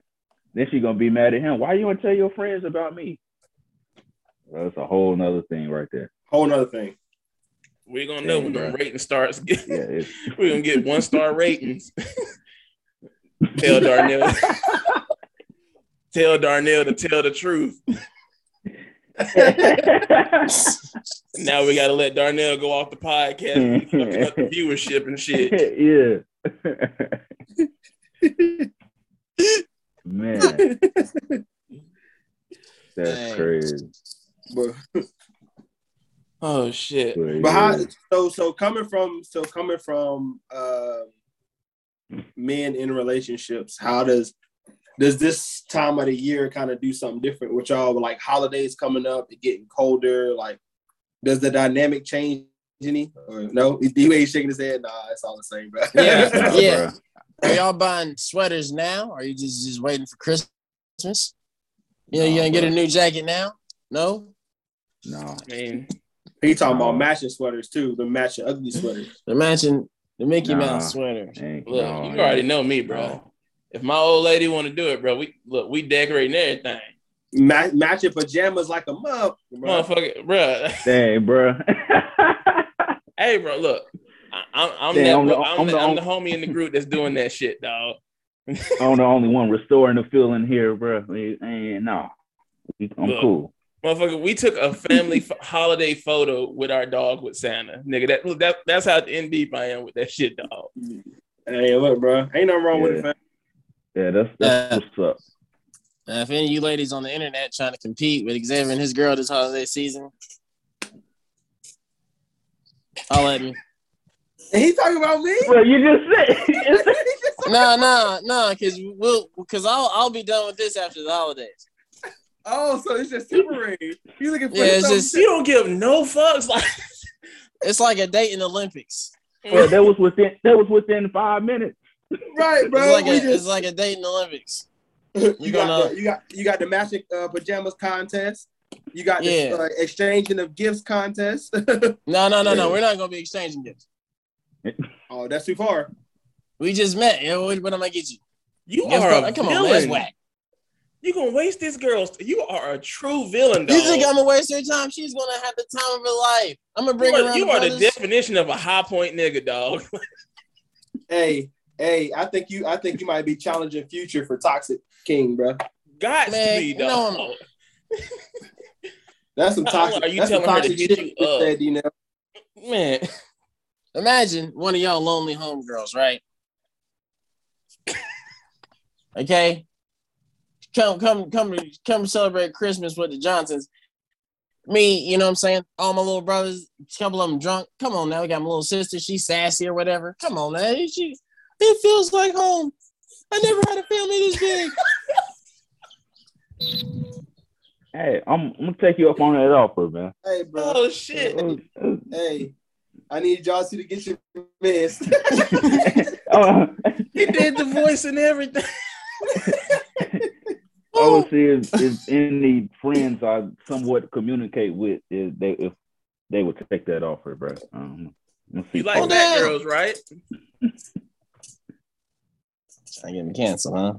Then she gonna be mad at him. Why you gonna tell your friends about me? Well, that's a whole nother thing right there. Whole nother thing. We're gonna know when the Dang, bro. rating starts. Yeah, it's, We're gonna get one star ratings. tell Darnel. tell Darnel to tell the truth. Now we gotta let Darnel go off the podcast, fucking up the viewership and shit. yeah. Man, that's Dang. crazy. But, Oh shit. But, but how? So so coming from so coming from uh, men in relationships, how does does this time of the year kind of do something different with y'all? Like holidays coming up, it getting colder. Like, does the dynamic change any? Or no? You ain't shaking his head. Nah, it's all the same, bro. Yeah. Nah, Yeah. bruh. Are y'all buying sweaters now? Or are you just, just waiting for Christmas? You know, you Nah, gonna get a new jacket now? No? No. I mean, he talking about matching sweaters too, the matching ugly sweaters. The matching the Mickey Nah. Mouse sweater. Look, no, you ain't- already know me, bro. no. If my old lady want to do it, bro, we look, we decorating everything, Ma- matching pajamas like a mug, bro. motherfucker, bro. Dang, bro. hey, bro, look, I, I'm I'm, Damn, that, I'm the- I'm, I'm the, the I'm the only- homie in the group that's doing that shit, dog. I'm the only one restoring the feeling here, bro. And no, I'm Look. cool. Motherfucker, we took a family f- holiday photo with our dog with Santa, nigga. That, look, that that's how in deep I am with that shit, dog. Hey, look, bro. Ain't nothing wrong with it, Yeah. that's that's Uh, what's up. Uh, if any of you ladies on the internet trying to compete with Xavier and his girl this holiday season, I'll let me. And he talking about me? Bro, you just said. No, no, no, because we'll because I'll I'll be done with this after the holidays. Oh, so it's just temporary. You looking for Yeah, it's just- You don't give no fucks, like It's like a date in the Olympics. Bro, that was within that was within five minutes. right, bro. It's like a we it's like a date in the Olympics. you we got gonna- the, you got you got the matching uh, pajamas contest. You got the Yeah. uh, exchanging of gifts contest. No, no, no, no. We're not gonna be exchanging gifts. oh, that's too far. We just met. You know, what, what am I get you? you Gift are card? a Come on, man, that's whack. You gonna waste this girl's? You are a true villain, dog. You think I'm gonna waste her time? She's gonna have the time of her life. I'm gonna bring you her are, around. you the are the brothers. definition of a high point nigga, dog. Hey, hey, I think you I think you might be challenging future for Toxic King, bro. Got to be, dog. I'm- That's some toxic. Are toxic. you telling her to toxic hit shit you up? said, you know. Man, Imagine one of y'all lonely homegirls, right? Okay. Come, come, come, come celebrate Christmas with the Johnsons. Me, you know what I'm saying? All my little brothers, a couple of them drunk. Come on now, we got my little sister. She's sassy or whatever. Come on now, she, it feels like home. I never had a family this big. Hey, I'm, I'm gonna take you up on that offer, man. Hey, bro. oh shit. Uh, uh, hey, I need y'all to get your mess. oh, He did the voice and everything. I would see if, if any friends I somewhat communicate with, if they if they would take that offer, bro. Um, let's see. You like Oh, fat girls, right? Trying to get me canceled, huh?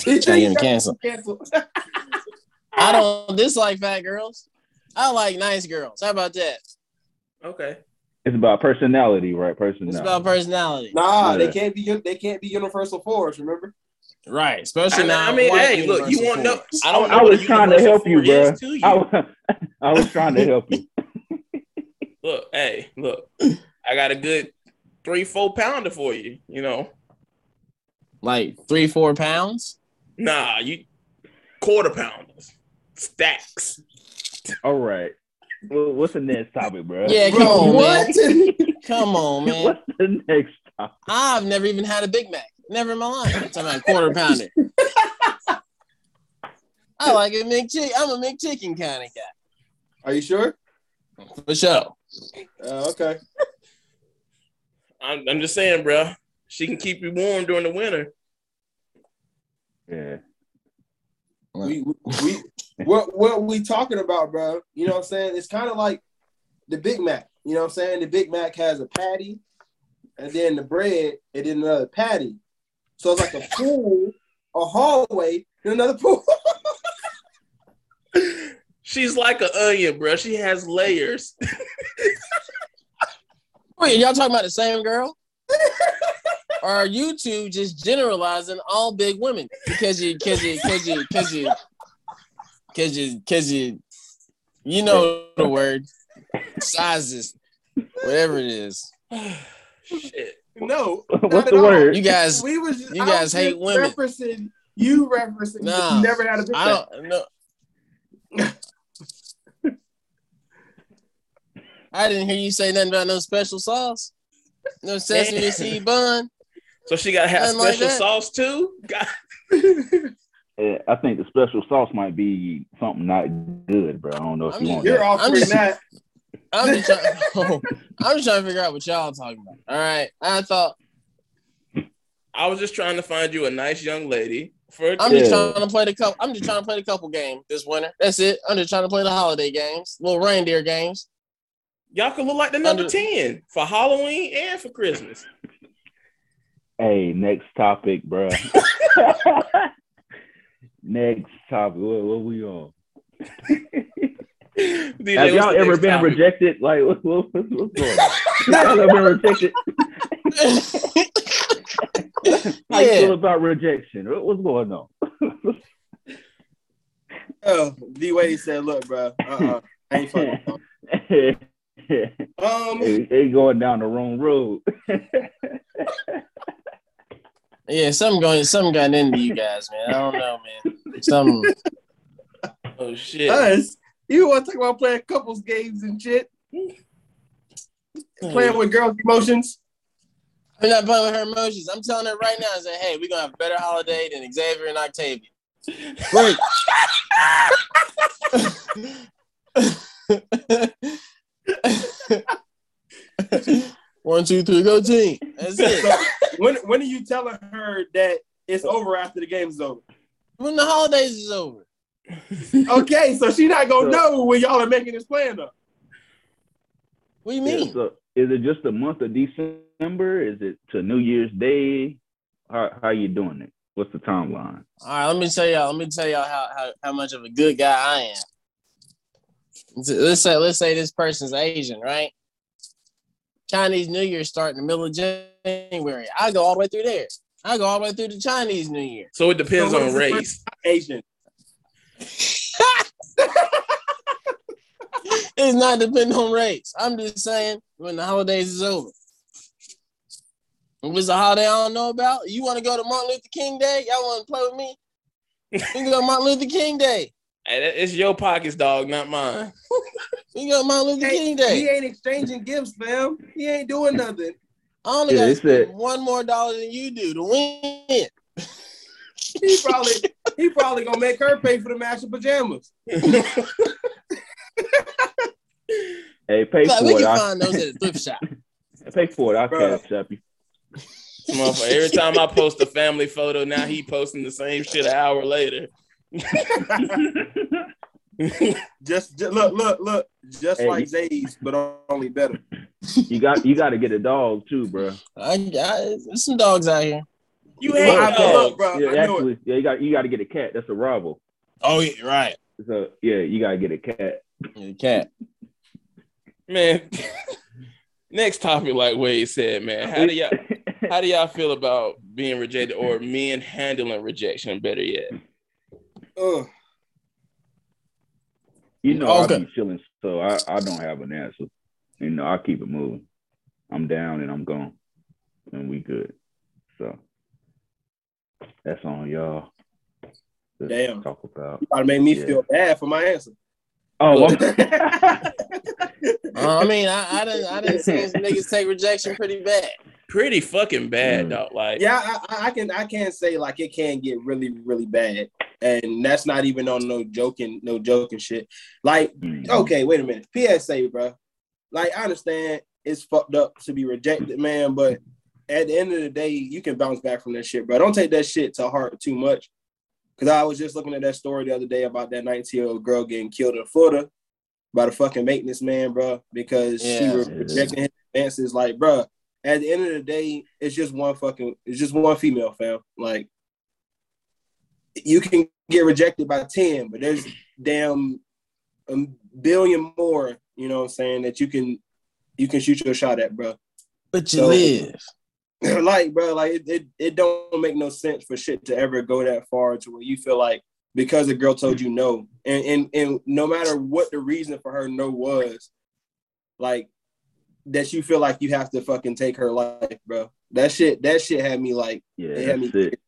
Trying to get me canceled. I don't dislike fat girls. I like nice girls. How about that? Okay. It's about personality, right? Personality. It's about personality. Nah, Yeah. they can't be they can't be universal force. Remember? Right. Especially I, now. I mean, hey, look, you want to know? force. I don't know I was trying to help you, bro. to you. I was, I was trying to help you. Look, hey, look, I got a good three, four pounder for you. You know, Like three, four pounds. nah, you quarter pounders, stacks. All right. Well, what's the next topic, bro? Yeah, come Bro, on, what? man. Come on, man. What's the next topic? I've never even had a Big Mac. Never in my life. I'm talking about quarter pounder. I like a McChicken. I'm a McChicken kind of guy. Are you sure? For sure. Uh, okay. I'm, I'm just saying, bro. She can keep you warm during the winter. Yeah. We we what what we talking about, bro? You know what I'm saying? It's kind of like the Big Mac. You know what I'm saying? The Big Mac has a patty, and then the bread, and then another patty. So it's like a pool, a hallway, and another pool. She's like an onion, bro. She has layers. Wait, y'all talking about the same girl? or are you two just generalizing all big women because you, because you, because you, because you, because you, because you, you know the word sizes, whatever it is. Shit. no, What's not at the all. word? You guys, We was You I guys hate just women. Referencing you referencing that Nah. you never had a Big I don't know. I didn't hear you say nothing about no special sauce, no sesame Damn. seed bun. So she got to have Nothing special that. sauce too. God. Yeah, I think the special sauce might be something not good, bro. I don't know if I'm you just- want You're that. offering just- that. I'm just trying. Oh, I'm just trying to figure out what y'all talking about. All right, I thought I was just trying to find you a nice young lady for. a I'm just Yeah. trying to play the couple. I'm just trying to play the couple game this winter. That's it. I'm just trying to play the holiday games, little reindeer games. Y'all could look like the number Under- 10 for Halloween and for Christmas. Hey, next topic, bro. next topic. What, what we on? DJ, Have y'all ever been topic? rejected? Like, what, what, what's going on? y'all ever been rejected? How you feel about rejection? What, what's going on? Oh, D Wade said, "Look, bro, uh-uh, I ain't fucking." Um, they, they going down the wrong road. yeah. Something going. Something got into you guys, man. I don't know, man. Something. Oh, shit. us, you want to talk about playing couples games and shit, hmm. playing with girls' emotions? I'm not playing with her emotions. I'm telling her right now. I say, hey, we're gonna have a better holiday than Xavier and Octavia. Great. One, two, three, go team. That's it. So when when are you telling her that it's over after the game's over? When the holidays is over. Okay, so she not gonna So- know when y'all are making this plan up. What do you Yeah, mean? so is it just the month of December? Is it to New Year's Day? How how you doing it? What's the timeline? All right, let me tell y'all. Let me tell y'all how, how, how much of a good guy I am. Let's say let's say this person's Asian, right? Chinese New Year start in the middle of January. I go all the way through there. I go all the way through the Chinese New Year. So it depends So on race. Asian. It's not depending on race. I'm just saying when the holidays is over. If it's a holiday I don't know about, you want to go to Martin Luther King Day? Y'all want to play with me? We can go to Martin Luther King Day. Hey, It's your pockets, dog, not mine. We go to Martin Luther Hey, King Day. he ain't exchanging gifts, fam. He ain't doing nothing. I only Yeah, got they to spend said- one more dollar than you do to win. He probably he probably gonna make her pay for the match of pajamas. Hey, pay Like, for we it. can I, find those at the thrift shop. pay for it. I'll Bruh. cash up you. Motherfucker, Every time I post a family photo, now he posting the same shit an hour later. Just, just look, look, look, just Hey, like Zay's, but only better. you got you got to get a dog too, bro. I got there's some dogs out here. You Well, hate I look, bro, yeah, I know it. actually, yeah, you got you got to get a cat. That's a rival. Oh yeah, right. So yeah, you got to get a cat. Yeah, cat. Man. Next topic, like Wade said, man. How do y'all how do y'all feel about being rejected or men handling rejection better yet? Ugh. You know, I'll Okay. be chilling, so I, I don't have an answer. You know, I keep it moving. I'm down and I'm gone, and we good. So that's on y'all. to Damn. Talk about. You about to make me Yeah. feel bad for my answer. Oh, Look. I'm- Uh, I mean, I, I didn't I didn't see some niggas take rejection pretty bad. Pretty fucking bad, Mm. dog. Like Yeah, I, I- I can I can say like it can get really really bad, and that's not even on no joking no joking shit. Like Mm. okay, wait a minute, PSA, bro. Like I understand it's fucked up to be rejected, man, but at the end of the day, you can bounce back from that shit, bro. Don't take that shit to heart too much. Cause I was just looking at that story the other day about that 19 year old girl getting killed in Florida by the fucking maintenance man, bro, because she Yeah. was rejecting his advances. Like, bro, at the end of the day, it's just one fucking, it's just one female, fam. Like, you can get rejected by 10, but there's damn a billion more, you know what I'm saying, that you can you can shoot your shot at, bro. But you So- live. like, bro, like it, it, it don't make no sense for shit to ever go that far to where you feel like because a girl told you no, and and and no matter what the reason for her no was, like that you feel like you have to fucking take her life, bro. That shit, that shit had me like yeah, it had me it.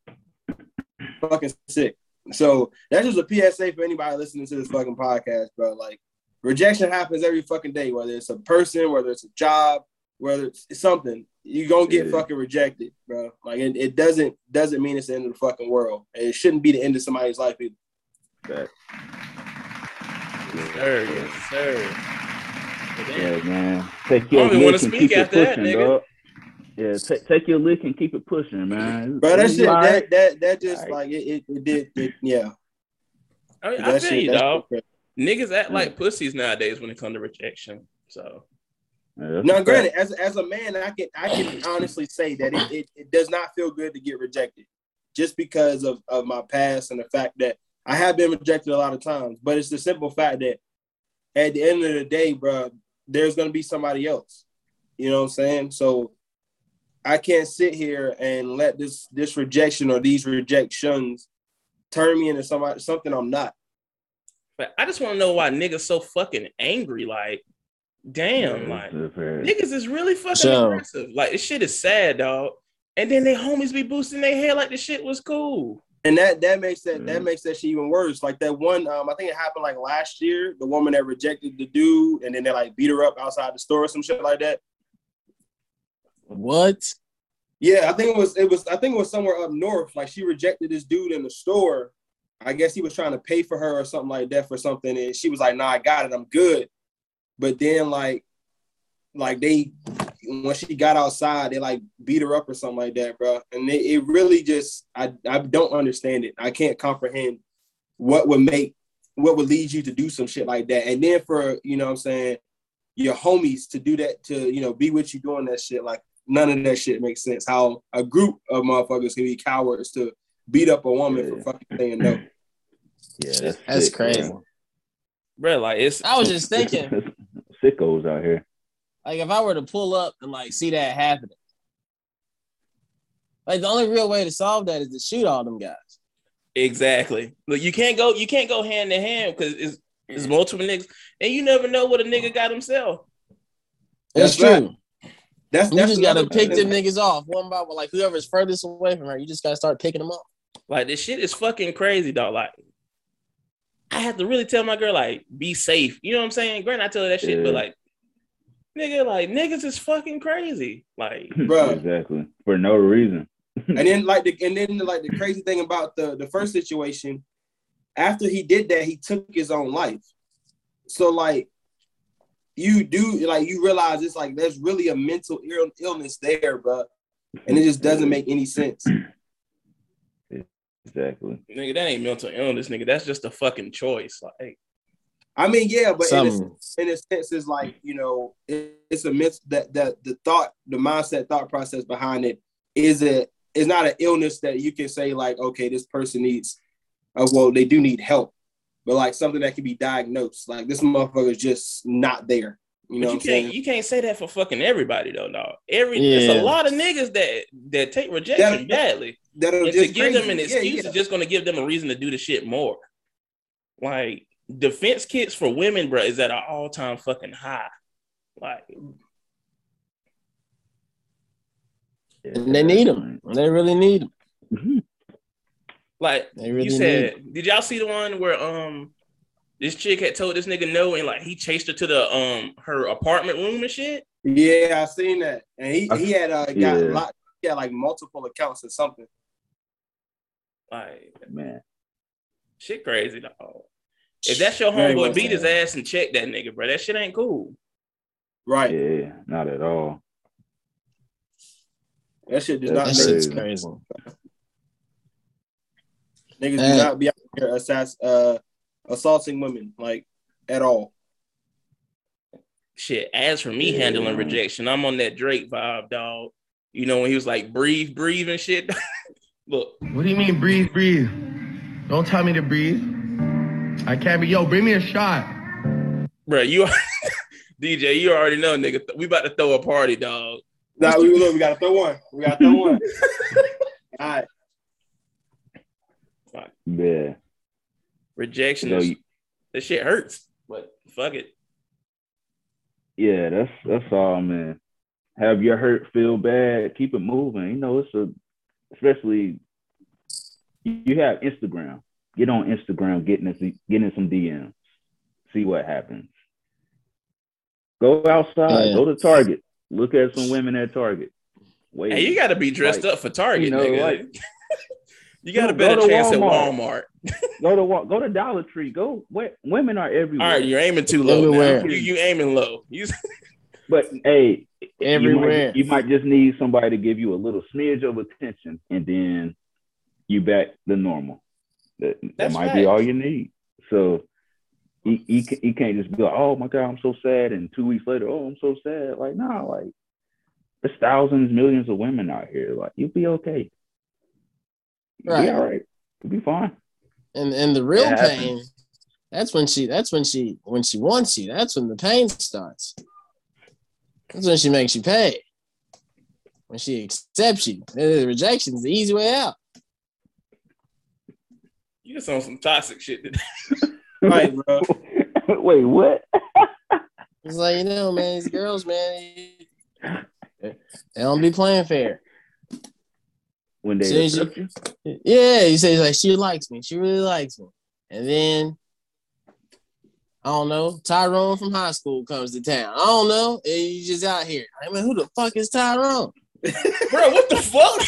fucking sick. So that's just a PSA for anybody listening to this fucking podcast, bro. Like rejection happens every fucking day, whether it's a person, whether it's a job, whether it's something. You're gonna get Yeah. fucking rejected, bro. Like it, it doesn't doesn't mean it's the end of the fucking world. And it shouldn't be the end of somebody's life either. That- yes, sir, yes, sir. Yeah, man. Take your don't wanna lick and speak keep it that, pushing, nigga. dog. Yeah, ta- take your lick and keep it pushing, man. Bro, that It's shit that that that just Alright. like it, it, it did it, yeah. I, mean, That I feel shit- you, that dog. Niggas act like pussies nowadays when it comes to rejection. So Yeah, Now, granted, as, as a man, I can I can honestly say that it, it, it does not feel good to get rejected, just because of, of my past and the fact that I have been rejected a lot of times. But it's the simple fact that at the end of the day, bro, there's gonna be somebody else. You know what I'm saying? So I can't sit here and let this this rejection or these rejections turn me into somebody something I'm not. but I just want to know why niggas so fucking angry. Like, damn, Yeah, like it's niggas is really fucking So- aggressive. Like this shit is sad, dog. And then they homies be boosting their head like the shit was cool. And that that makes that that Mm. makes that shit even worse. Like that one, um, I think it happened like last year. The woman that rejected the dude, and then they like beat her up outside the store or some shit like that. What? Yeah, I think it was it was I think it was somewhere up north. Like she rejected this dude in the store. I guess he was trying to pay for her or something like that for something, and she was like, "Nah, I got it, I'm good." But then like, like they when she got outside, they like beat her up or something like that, bro. And it, it really just I I don't understand it. I can't comprehend what would make what would lead you to do some shit like that. And then for you know what I'm saying your homies to do that to you know be with you doing that shit like none of that shit makes sense. How a group of motherfuckers can be cowards to beat up a woman Yeah. for fucking saying no. Yeah, that's That's crazy. bro. bro. Like it's I was just thinking, Sickos out here. like if I were to pull up and like see that happening, like the only real way to solve that is to shoot all them guys. exactly. Look, you can't go. You can't go hand to hand because it's it's multiple niggas, and you never know what a nigga got himself. It's That's right. true. That's You that's just gotta pick thing. them niggas off one by one. Like whoever's furthest away from her, you just gotta start picking them up. Like this shit is fucking crazy, dog. Like I have to really tell my girl, like, be safe. You know what I'm saying? Granted, I tell her that shit, but like, nigga, like niggas is fucking crazy. Like, bro, exactly. For no reason. And then like the and then like the crazy thing about the the first situation, after he did that, he took his own life. So like you do like you realize it's like there's really a mental Ill- illness there, bro, and it just doesn't make any sense. Exactly. nigga, that ain't mental illness, nigga. That's just a fucking choice. Like, I mean, yeah, but in a, in a sense, it's like you know, it, it's a myth that that the thought, the mindset, thought process behind it is a is not an illness that you can say like, okay, this person needs, uh, well, they do need help, but like something that can be diagnosed. Like this motherfucker is just not there. You know but you can't saying? you can't say that for fucking everybody though, dog. Every Yeah. there's a lot of niggas that that take rejection That- badly. That'll And to just give them an excuse yeah. is just gonna give them a reason to do the shit more. Like defense kits for women, bro, is at an all time fucking high. Like, And they need them. They really need them. Mhm. like They really you said, did y'all see the one where um this chick had told this nigga no and like he chased her to the um her apartment room and shit? Yeah, I seen that, and he he had uh, got Yeah. a lot. He had like multiple accounts or something. Like Man. shit crazy dog. If that's your homeboy, well beat his said. ass and check that nigga, bro. That shit ain't cool. Right. Yeah, not at all. That shit does That's not That make shit's crazy. crazy. niggas Hey. do not be out here assass uh assaulting women like at all. Shit. As for me Yeah. handling rejection, I'm on that Drake vibe, dog. You know when he was like breathe, breathe and shit. Look, What do you mean breathe, breathe? Don't tell me to breathe. I can't be. Yo, bring me a shot. bro, you DJ, you already know, nigga. We about to throw a party, dog. Nah, we look, we gotta throw one. We gotta throw one. all right. Yeah. Rejection, You know, you- that shit hurts, but fuck it. yeah, that's that's all, man. Have your hurt feel bad? Keep it moving. You know, it's a especially you have Instagram. Get on Instagram, getting this, getting some DMs. See what happens. Go outside. Yeah. Go to Target. Look at some women at Target. Wait. Hey, you got to be dressed Like, up for Target, you know, nigga. like- you got a better to chance at Walmart. Walmart. go to Wa- go to Dollar Tree. Go. Wait, women are everywhere. All right, you're aiming too low. Now. You, you aiming low. You, But hey, Everywhere. You might, you might just need somebody to give you a little smidge of attention, and then you back the normal. That, that might be all you need. So you, you, ca- you can't just be like, oh my God, I'm so sad. And two weeks later, oh, I'm so sad. Like, nah, like there's thousands, millions of women out here. Like, you'll be okay. You'll Right. be all right. You'll be fine. And and the real pain, that's when she that's when she when she wants you. That's when the pain starts. That's when she makes you pay. When she accepts you. The rejection is the easy way out. you just on some toxic shit. Today. Right, bro. Wait, what? It's like, you know, man, these girls, man, they don't be playing fair. when they Soon as you- accept you? Yeah, he says like she likes me, she really likes me, and then I don't know, Tyrone from high school comes to town. I don't know, and you just out here. I mean, who the fuck is Tyrone? Bro, what the fuck?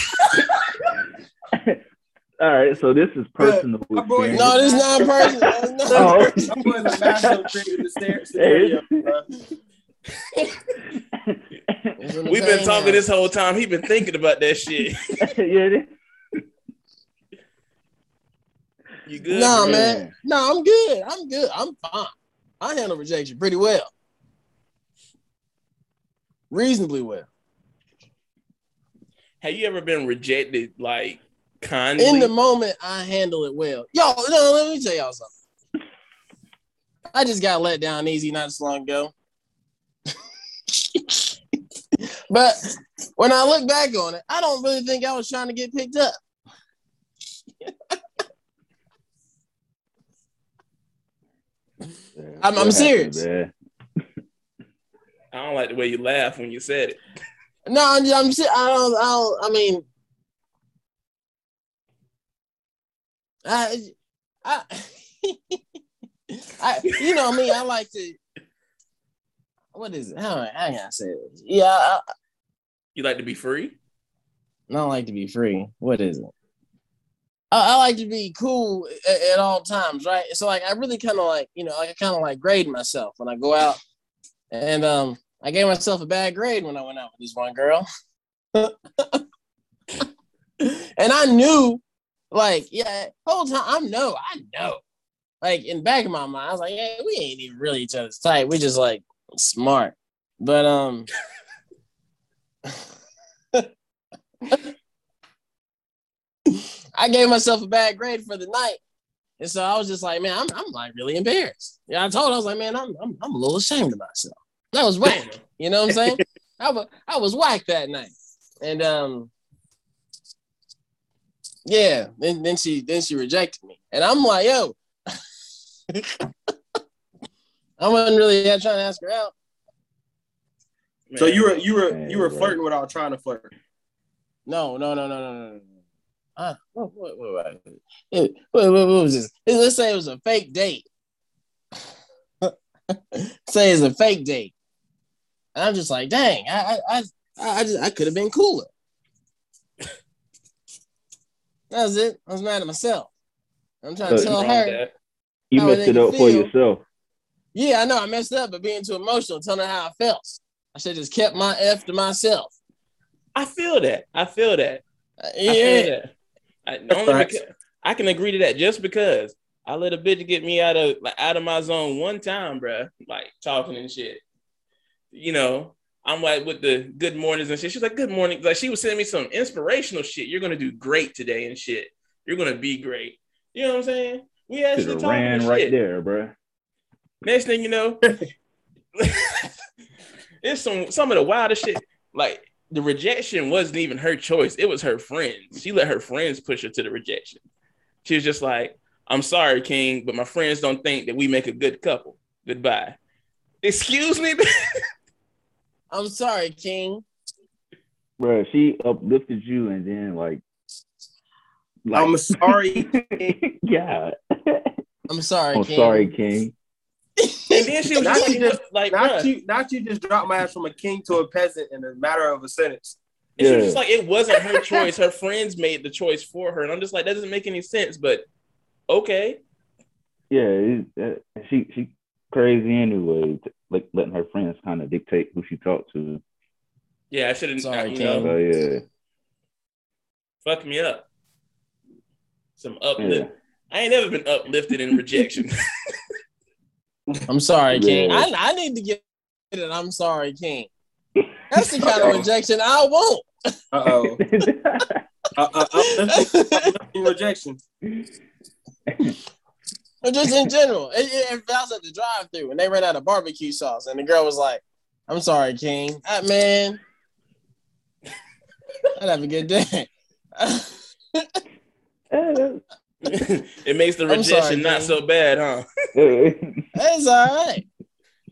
All right, so this is personal. my boy- No, this is not personal. Not Oh. I'm putting a massive thing in the sta- scenario, bro. It's in the We've been talking now. this whole time. He been thinking about that shit. yeah. You good? Nah, bro? man. No, I'm good. I'm good. I'm fine. I handle rejection pretty well. Reasonably well. Have you ever been rejected like kindly. In the moment, I handle it well. Yo, no, let me tell y'all something. I just got let down easy not so long ago. but when I look back on it, I don't really think I was trying to get picked up. Yeah, I'm- I'm serious. I don't like the way you laugh when you said it. No, I'm, I'm I don't, I don't, I mean, I, I, I, you know me, I like to, what is it? How, how can I say this? Yeah, I, You like to be free? I don't like to be free. What is it? I, I like to be cool at, at all times, right? So like, I really kind of like, you know, like I kind of like grade myself when I go out, and um, I gave myself a bad grade when I went out with this one girl, and I knew, like, yeah, whole time I know, I know, like in the back of my mind, I was like, yeah, we ain't even really each other's type. We just like smart, but um. I gave myself a bad grade for the night. And so I was just like, man, I'm, I'm like really embarrassed. Yeah, I told her, I was like, man, I'm, I'm, I'm a little ashamed of myself. That was whack. You know what I'm saying? I was, I was whack that night. And um, yeah, then, then she then she rejected me. And I'm like, yo, I wasn't really trying to ask her out. So you were you were Man, you were flirting without trying to flirt. No, no, no, no, no, no, no. Uh, what, what, what, what, what, what, what was this? Let's say it was a fake date. say it's a fake date. And I'm just like, dang, I, I, I, I just, I could have been cooler. That was it. I was mad at myself. I'm trying to tell her. that. You messed it up for yourself. Yeah, I know I messed up, but being too emotional, telling her how I felt. I should have just kept my F to myself. I feel that. I feel that. Uh, I feel Yeah. that. I, only because, I can agree to that just because I let a bitch get me out of like out of my zone one time, bruh. Like talking and shit. You know, I'm like with the good mornings and shit. She's like, good morning. Like she was sending me some inspirational shit. You're gonna do great today and shit. You're gonna be great. You know what I'm saying? We actually talking ran right shit. there, bro. Next thing you know, it's some some of the wildest shit. Like the rejection wasn't even her choice; it was her friends. She let her friends push her to the rejection. She was just like, "I'm sorry, King, but my friends don't think that we make a good couple. Goodbye." Excuse me. I'm sorry, King. Bro, she uplifted you and then like, like I'm sorry. yeah. I'm sorry, I'm King. sorry, King. And then she was Not just like, you just- like, Not bruh. you, not you just dropped my ass from a king to a peasant in a matter of a sentence. And she was just like, it wasn't her choice. Her friends made the choice for her. And I'm just like, that doesn't make any sense. But okay. Yeah, it, uh, she she crazy anyway. t- Like letting her friends kind of dictate who she talked to. Yeah, I shouldn't. Sorry, you know, So yeah, fuck me up. Some yeah. uplift. I ain't never been uplifted in rejection. I'm sorry, King. Yeah. I, I need to get it. I'm sorry, King. That's the kind of rejection I want. Uh oh. uh, uh, uplifting, uplifting rejection. Or just in general. It, it, if I was at the drive through and they ran out of barbecue sauce and the girl was like, I'm sorry, King. Ah, man. I'd have a good day. it makes the I'm rejection sorry, not King. so bad, huh? That's all right.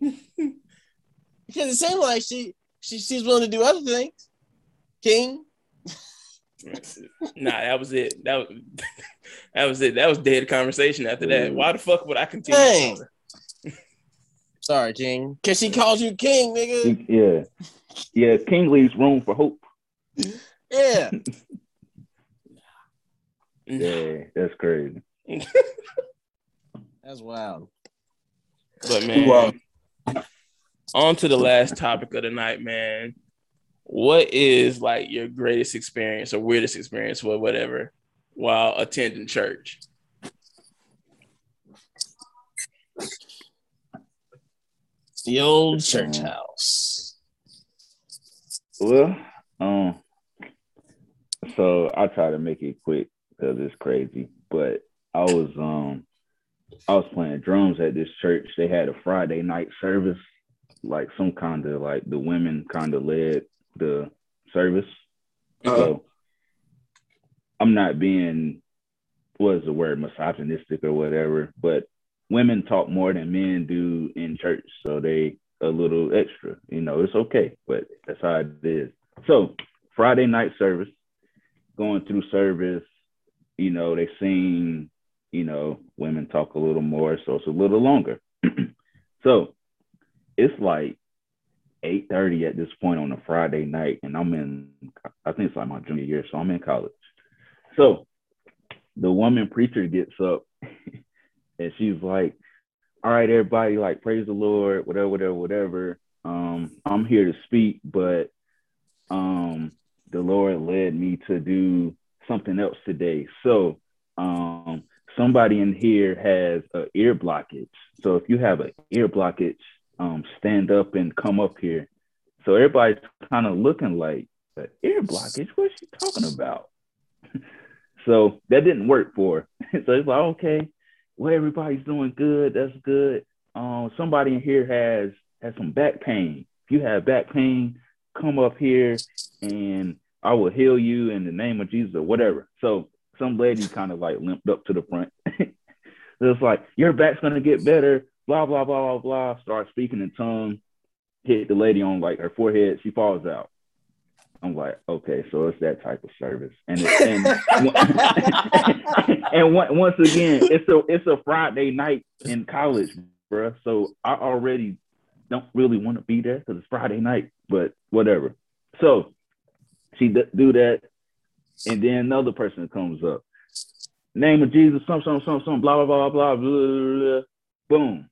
Because it seems like she, she she's willing to do other things. King. nah, that was it. That was that was it. That was dead conversation after that. Mm. Why the fuck would I continue? Dang. talking? Sorry, King. Cause she calls you King, nigga. yeah, yeah. King leaves room for hope. Yeah. Yeah, that's crazy. That's wild. But man, Wow. on to the last topic of the night, man. What is like your greatest experience or weirdest experience or whatever while attending church? The old church house. Well, um, so I'll try to make it quick. Because it's crazy. But I was um I was playing drums at this church. They had a Friday night service, like some kind of like the women kind of led the service. Uh-huh. So I'm not being what is the word misogynistic or whatever, but women talk more than men do in church, so they a little extra. You know, it's okay, but that's how it is. So Friday night service, going through service, you know, they sing, you know, women talk a little more, so it's a little longer. so it's like 8:30 at this point on a Friday night, and I'm in I think it's like my junior year, so I'm in college. So the woman preacher gets up and she's like, All right, everybody, like praise the Lord, whatever, whatever, whatever. Um, I'm here to speak, but um the Lord led me to do something else today. So um somebody in here has an ear blockage. So if you have an ear blockage, um, stand up and come up here. So everybody's kind of looking like the ear blockage. What's she talking about? so that didn't work for her. so it's like, okay, well, everybody's doing good. That's good. Um, somebody in here has has some back pain. If you have back pain, come up here and I will heal you in the name of Jesus or whatever. So some lady kind of like limped up to the front. it's like your back's gonna get better. Blah blah blah blah blah. Start speaking in tongues. Hit the lady on like her forehead. She falls out. I'm like, okay, so it's that type of service, and and, and once again, it's a it's a Friday night in college, bruh. So I already don't really want to be there because it's Friday night, but whatever. So she d- do that, and then another person comes up, name of Jesus, some some some some blah blah blah blah blah, blah, blah. boom,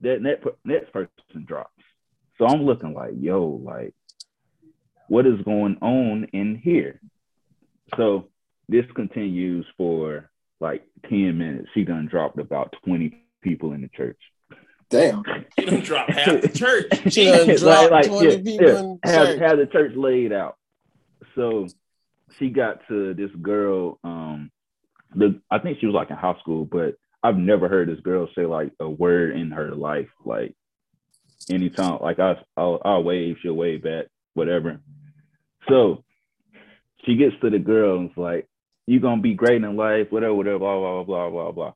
that net, next person drops. So I'm looking like, yo, like what is going on in here? So this continues for like 10 minutes. She done dropped about 20 people in the church. Damn. You done drop half the church. She done Jesus. dropped 20 people in the have, church. have the church laid out. So she got to this girl, um, the I think she was like in high school, but I've never heard this girl say like a word in her life. Like anytime, like I I'll, I'll wave, she'll wave back, whatever. So she gets to the girl and it's like, "You gonna be great in life, whatever, whatever, blah blah blah blah blah."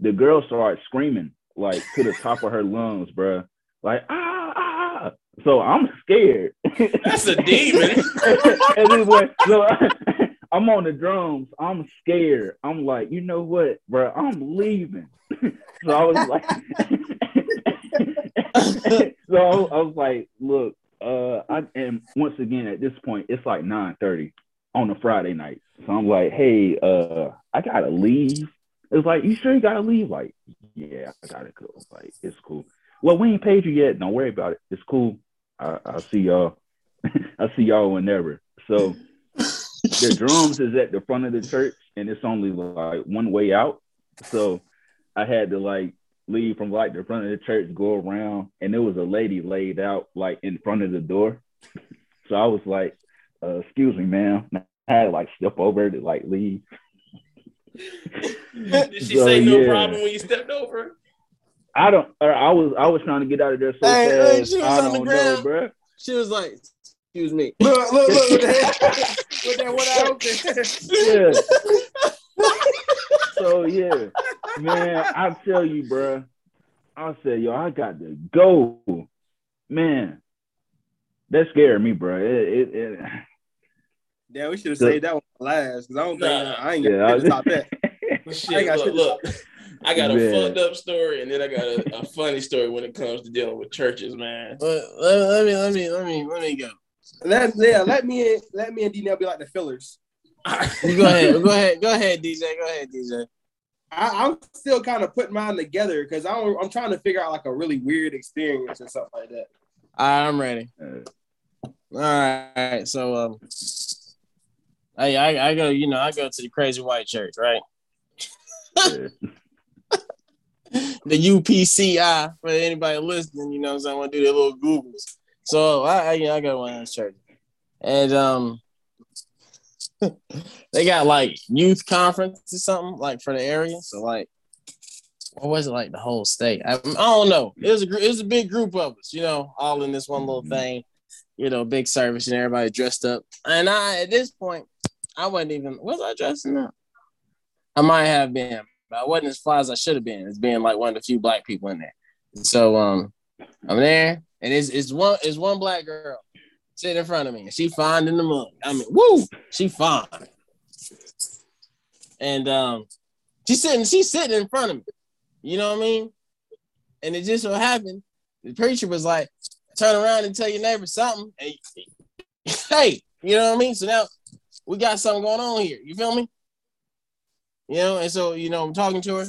The girl starts screaming like to the top of her lungs, bruh. Like ah. So I'm scared. That's a demon. boy, so I'm on the drums. I'm scared. I'm like, you know what, bro? I'm leaving. so I was like, so I was like, look, uh, I and once again at this point, it's like 9:30 on a Friday night. So I'm like, hey, uh, I gotta leave. It's like, you sure you gotta leave? Like, yeah, I gotta go. Like, it's cool. Well, we ain't paid you yet. Don't worry about it. It's cool. I, I'll see y'all. I'll see y'all whenever. So the drums is at the front of the church and it's only like one way out. So I had to like leave from like the front of the church, go around, and there was a lady laid out like in front of the door. So I was like, uh, excuse me, ma'am. I had to like step over to like leave. Did she So, say no yeah. problem when you stepped over? I don't. Or I was. I was trying to get out of there so Hey, hey, fast. she was I on the don't know, ground. bro. She was like, excuse me. Look, look, look with that, with that one eye open. Yeah. so yeah, man. I tell you, bro. I said, yo, I got to go, man. That scared me, bro. It, it, it Damn, we should have saved that one last because I don't think Nah. I ain't yeah. gonna top that. I Shit, got look, shit to look. I got a fucked up story, and then I got a, a funny story when it comes to dealing with churches, man. Let, let, let me, let me, let me, let me go. Let yeah, let me and let me and D be like the fillers. You go ahead, go ahead, go ahead, DJ. Go ahead, DJ. I, I'm still kind of putting mine together because I'm I'm trying to figure out like a really weird experience or something like that. I'm ready. Uh, All right, so um, I, I I go, you know, I go to the Crazy White Church, right? yeah. The UPCI for anybody listening, you know, what I'm saying, I want to do their little Googles. So I, I, you know, I go to one of those and um, they got like youth conference or something like for the area. So like, what was it like the whole state? I, I don't know. It was a it was a big group of us, you know, all in this one little thing. You know, big service and everybody dressed up. And I at this point, I wasn't even was I dressing up? I might have been, but I wasn't as fly as I should have been as being like one of the few black people in there. So um, I'm there, and it's it's one it's one black girl sitting in front of me, and she fine in the mug. I mean, woo, she fine. And um, she's sitting, she's sitting in front of me. You know what I mean? And it just so happened, the preacher was like, turn around and tell your neighbor something. Hey, you know what I mean? So now we got something going on here. You feel me? You know, and so you know, I'm talking to her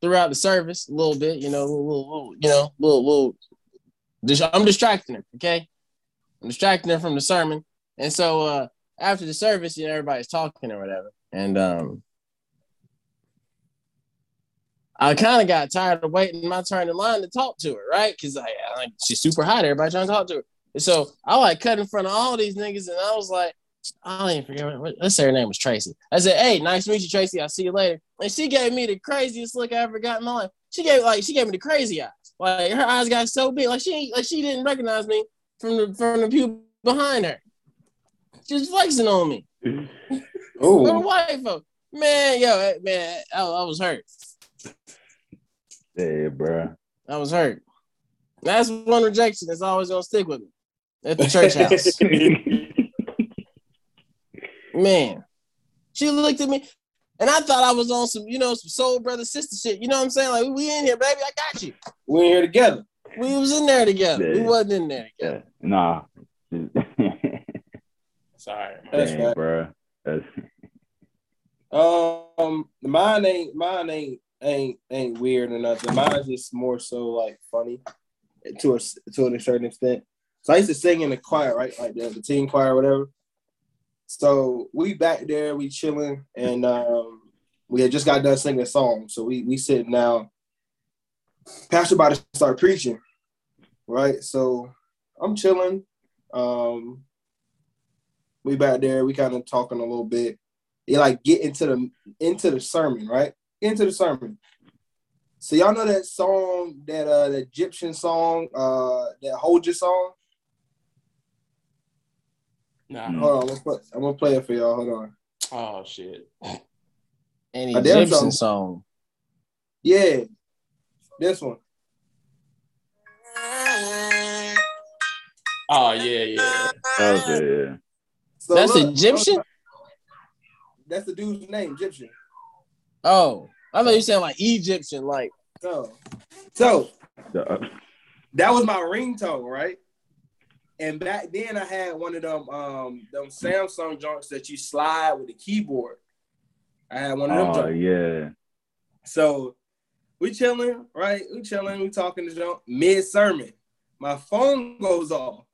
throughout the service a little bit, you know, little, little, you know, little, little. I'm distracting her, okay? I'm distracting her from the sermon, and so uh after the service, you know, everybody's talking or whatever, and um, I kind of got tired of waiting my turn in line to talk to her, right? Because I, I she's super hot, everybody trying to talk to her, and so I like cut in front of all these niggas, and I was like. I don't even forget. What, let's say her name was Tracy. I said, "Hey, nice to meet you, Tracy. I'll see you later." And she gave me the craziest look I ever got in my life. She gave like she gave me the crazy eyes. Like her eyes got so big, like she like she didn't recognize me from the from the pew behind her. She was flexing on me. Oh, white folk, man, yo, eh, man, I, I was hurt. Yeah, bro. I was hurt. That's one rejection that's always gonna stick with me at the church house. man. She looked at me, and I thought I was on some, you know, some soul brother sister shit. You know what I'm saying? Like we in here, baby. I got you. we're here together. We was in there together. We wasn't in there together. yeah. Nah. Sorry. man. That's Dang, right. bro. That's Um, mine ain't mine ain't ain't ain't weird or nothing. Mine's just more so like funny to a to a certain extent. So I used to sing in the choir, right? Like the, the teen choir, or whatever. So we back there, we chilling, and um, we had just got done singing a song. So we we sitting now. Pastor about to start preaching, right? So I'm chilling. Um, we back there, we kind of talking a little bit you like get into the into the sermon, right? Into the sermon. So y'all know that song, that uh Egyptian song, uh that hold your song? Nah. Mm. Hold on, I'm gonna, play, I'm gonna play it for y'all. Hold on. Oh shit. An A damn song. song. Yeah, this one. Oh yeah, yeah. that was it, yeah. So That's look, Egyptian? That's the dude's name, Egyptian. Oh, I thought you said like Egyptian, like So, so The- uh, that was my ringtone, right? And back then I had one of them um them Samsung joints that you slide with the keyboard. I had one of them oh joints. yeah. So we chilling, right? We chilling, we talking to John mid sermon. My phone goes off.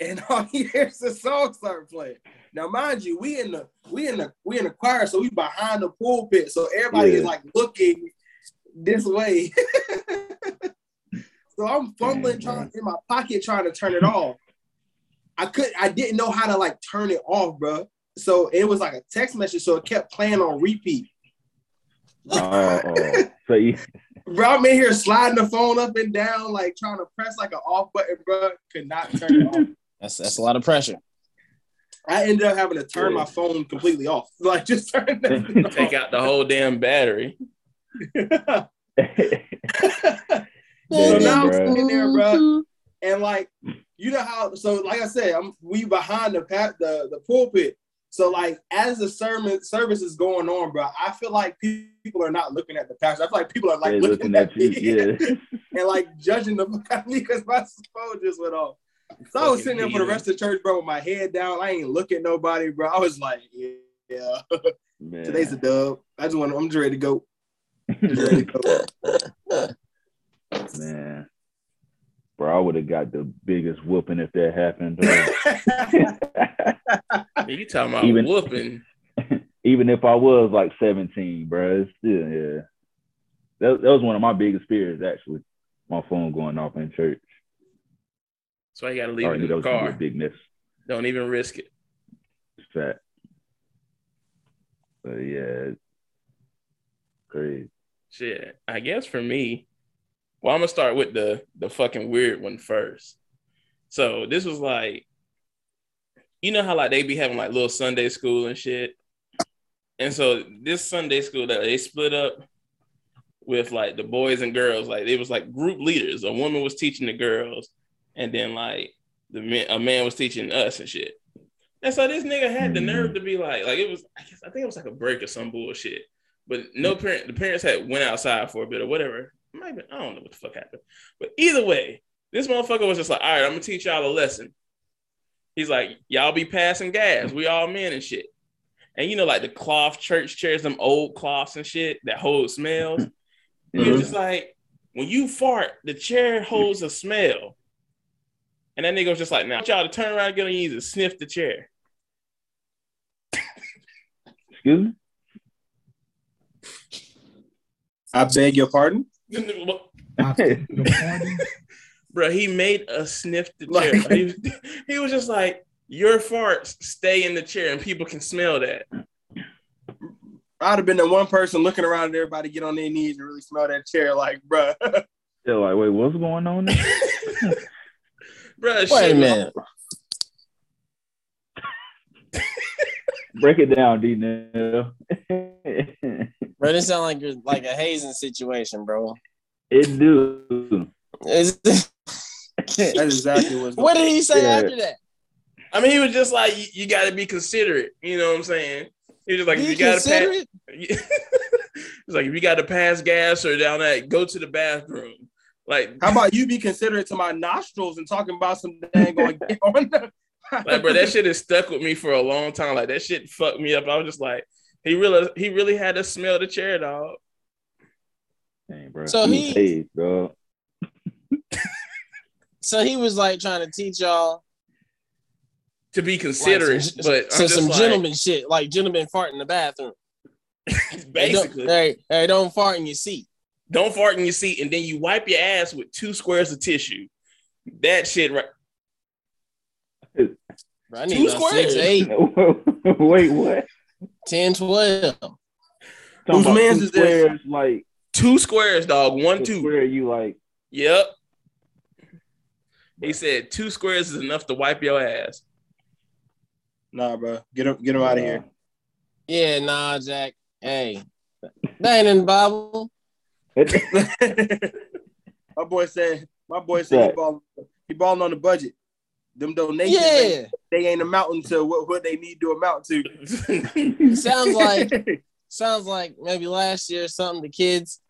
And all you hear is the song start playing. Now, mind you, we in the we in the we in the choir, so we behind the pulpit. So everybody is like looking this way. so I'm fumbling Damn, trying in my pocket trying to turn it off. I could I didn't know how to like turn it off, bro. So it was like a text message, so it kept playing on repeat. Oh. so you Bro, I'm in here sliding the phone up and down, like trying to press like an off button, bro. Could not turn it off. that's that's a lot of pressure. I ended up having to turn my phone completely off. Like just turn that Take out the whole damn battery. Off. so now I'm sitting there, bro. Mm-hmm. And like, you know how so like I said, I'm we behind the pat the, the pulpit. So like as the sermon service is going on, bro, I feel like people are not looking at the pastor. I feel like people are like They're looking, looking at you, me yeah. and like judging the fuck out of me because my phone just went off. So I was sitting there for the rest of the church, bro, with my head down. I ain't looking at nobody, bro. I was like, yeah, yeah. Today's a dub. I just want. I'm just ready to go. Just ready to go. Man, bro, I would have got the biggest whooping if that happened. you talking about even, whooping? Even if I was like 17, bro, it's still yeah. That, that was one of my biggest fears actually. My phone going off in church. So I got to leave it in the car. Big miss. Don't even risk it. Fat. But yeah, great. Shit, I guess for me, well, I'm gonna start with the the fucking weird one first. So this was like, you know how like they be having like little Sunday school and shit, and so this Sunday school that they split up with like the boys and girls, like it was like group leaders. A woman was teaching the girls, and then like the man, a man was teaching us and shit. And so this nigga had the nerve to be like, like it was, I guess I think it was like a break or some bullshit. But no hmm. parent, the parents had went outside for a bit or whatever. Might be, I don't know what the fuck happened. But either way, this motherfucker was just like, all right, I'm gonna teach y'all a lesson. He's like, y'all be passing gas. We all men and shit. And you know, like the cloth church chairs, them old cloths and shit that hold smells. He was mm-hmm. just like, when you fart, the chair holds a smell. And that nigga was just like, now I want y'all to turn around and get on your knees and sniff the chair. Excuse me. I beg your pardon. Bro, he made us sniff the Like- chair. He was, he was just like, your farts stay in the chair and people can smell that. I'd have been the one person looking around at everybody get on their knees and really smell that chair. Like, bruh. They're like, wait, what's going on? There? Bro, Wait shit, a minute. Break it down, D. Nell. Bro, this sound like you're like a hazing situation, bro. it do. Is- That's exactly what's what did he say Yeah. after that? I mean, he was just like, you, you got to be considerate. You know what I'm saying? He was just like, if you got to pass. He's like, if you got to pass gas or down that, go to the bathroom. Like, How about you be considerate to my nostrils and talking about some dang on, on the, like, bro, that shit has stuck with me for a long time. Like, that shit fucked me up. I was just like, he really, he really had to smell the chair, dog. Dang, bro. So was he- hazed, dog. So he was like trying to teach y'all To be like, considerate, some, but so I'm just some like, gentleman shit, like gentlemen fart in the bathroom. Hey, don't- basically, hey, hey, don't fart in your seat. don't fart in your seat and then you wipe your ass with two squares of tissue. That shit, right? Bro, I need Two squares. six, eight, wait, what? 10, 12. Whose man's two is this? squares, Like Two squares, dog. One, the two. square you like. Yep. He said two squares is enough to wipe your ass. Nah, bro. Get him, get him out of here. Yeah, nah, Jack. Hey, that ain't in the Bible. my boy said, my boy said he Right. ball, he balling on the budget. Them donations, Yeah, they, they ain't amounting to what, what they need to amount to. sounds like sounds like maybe last year or something. The kids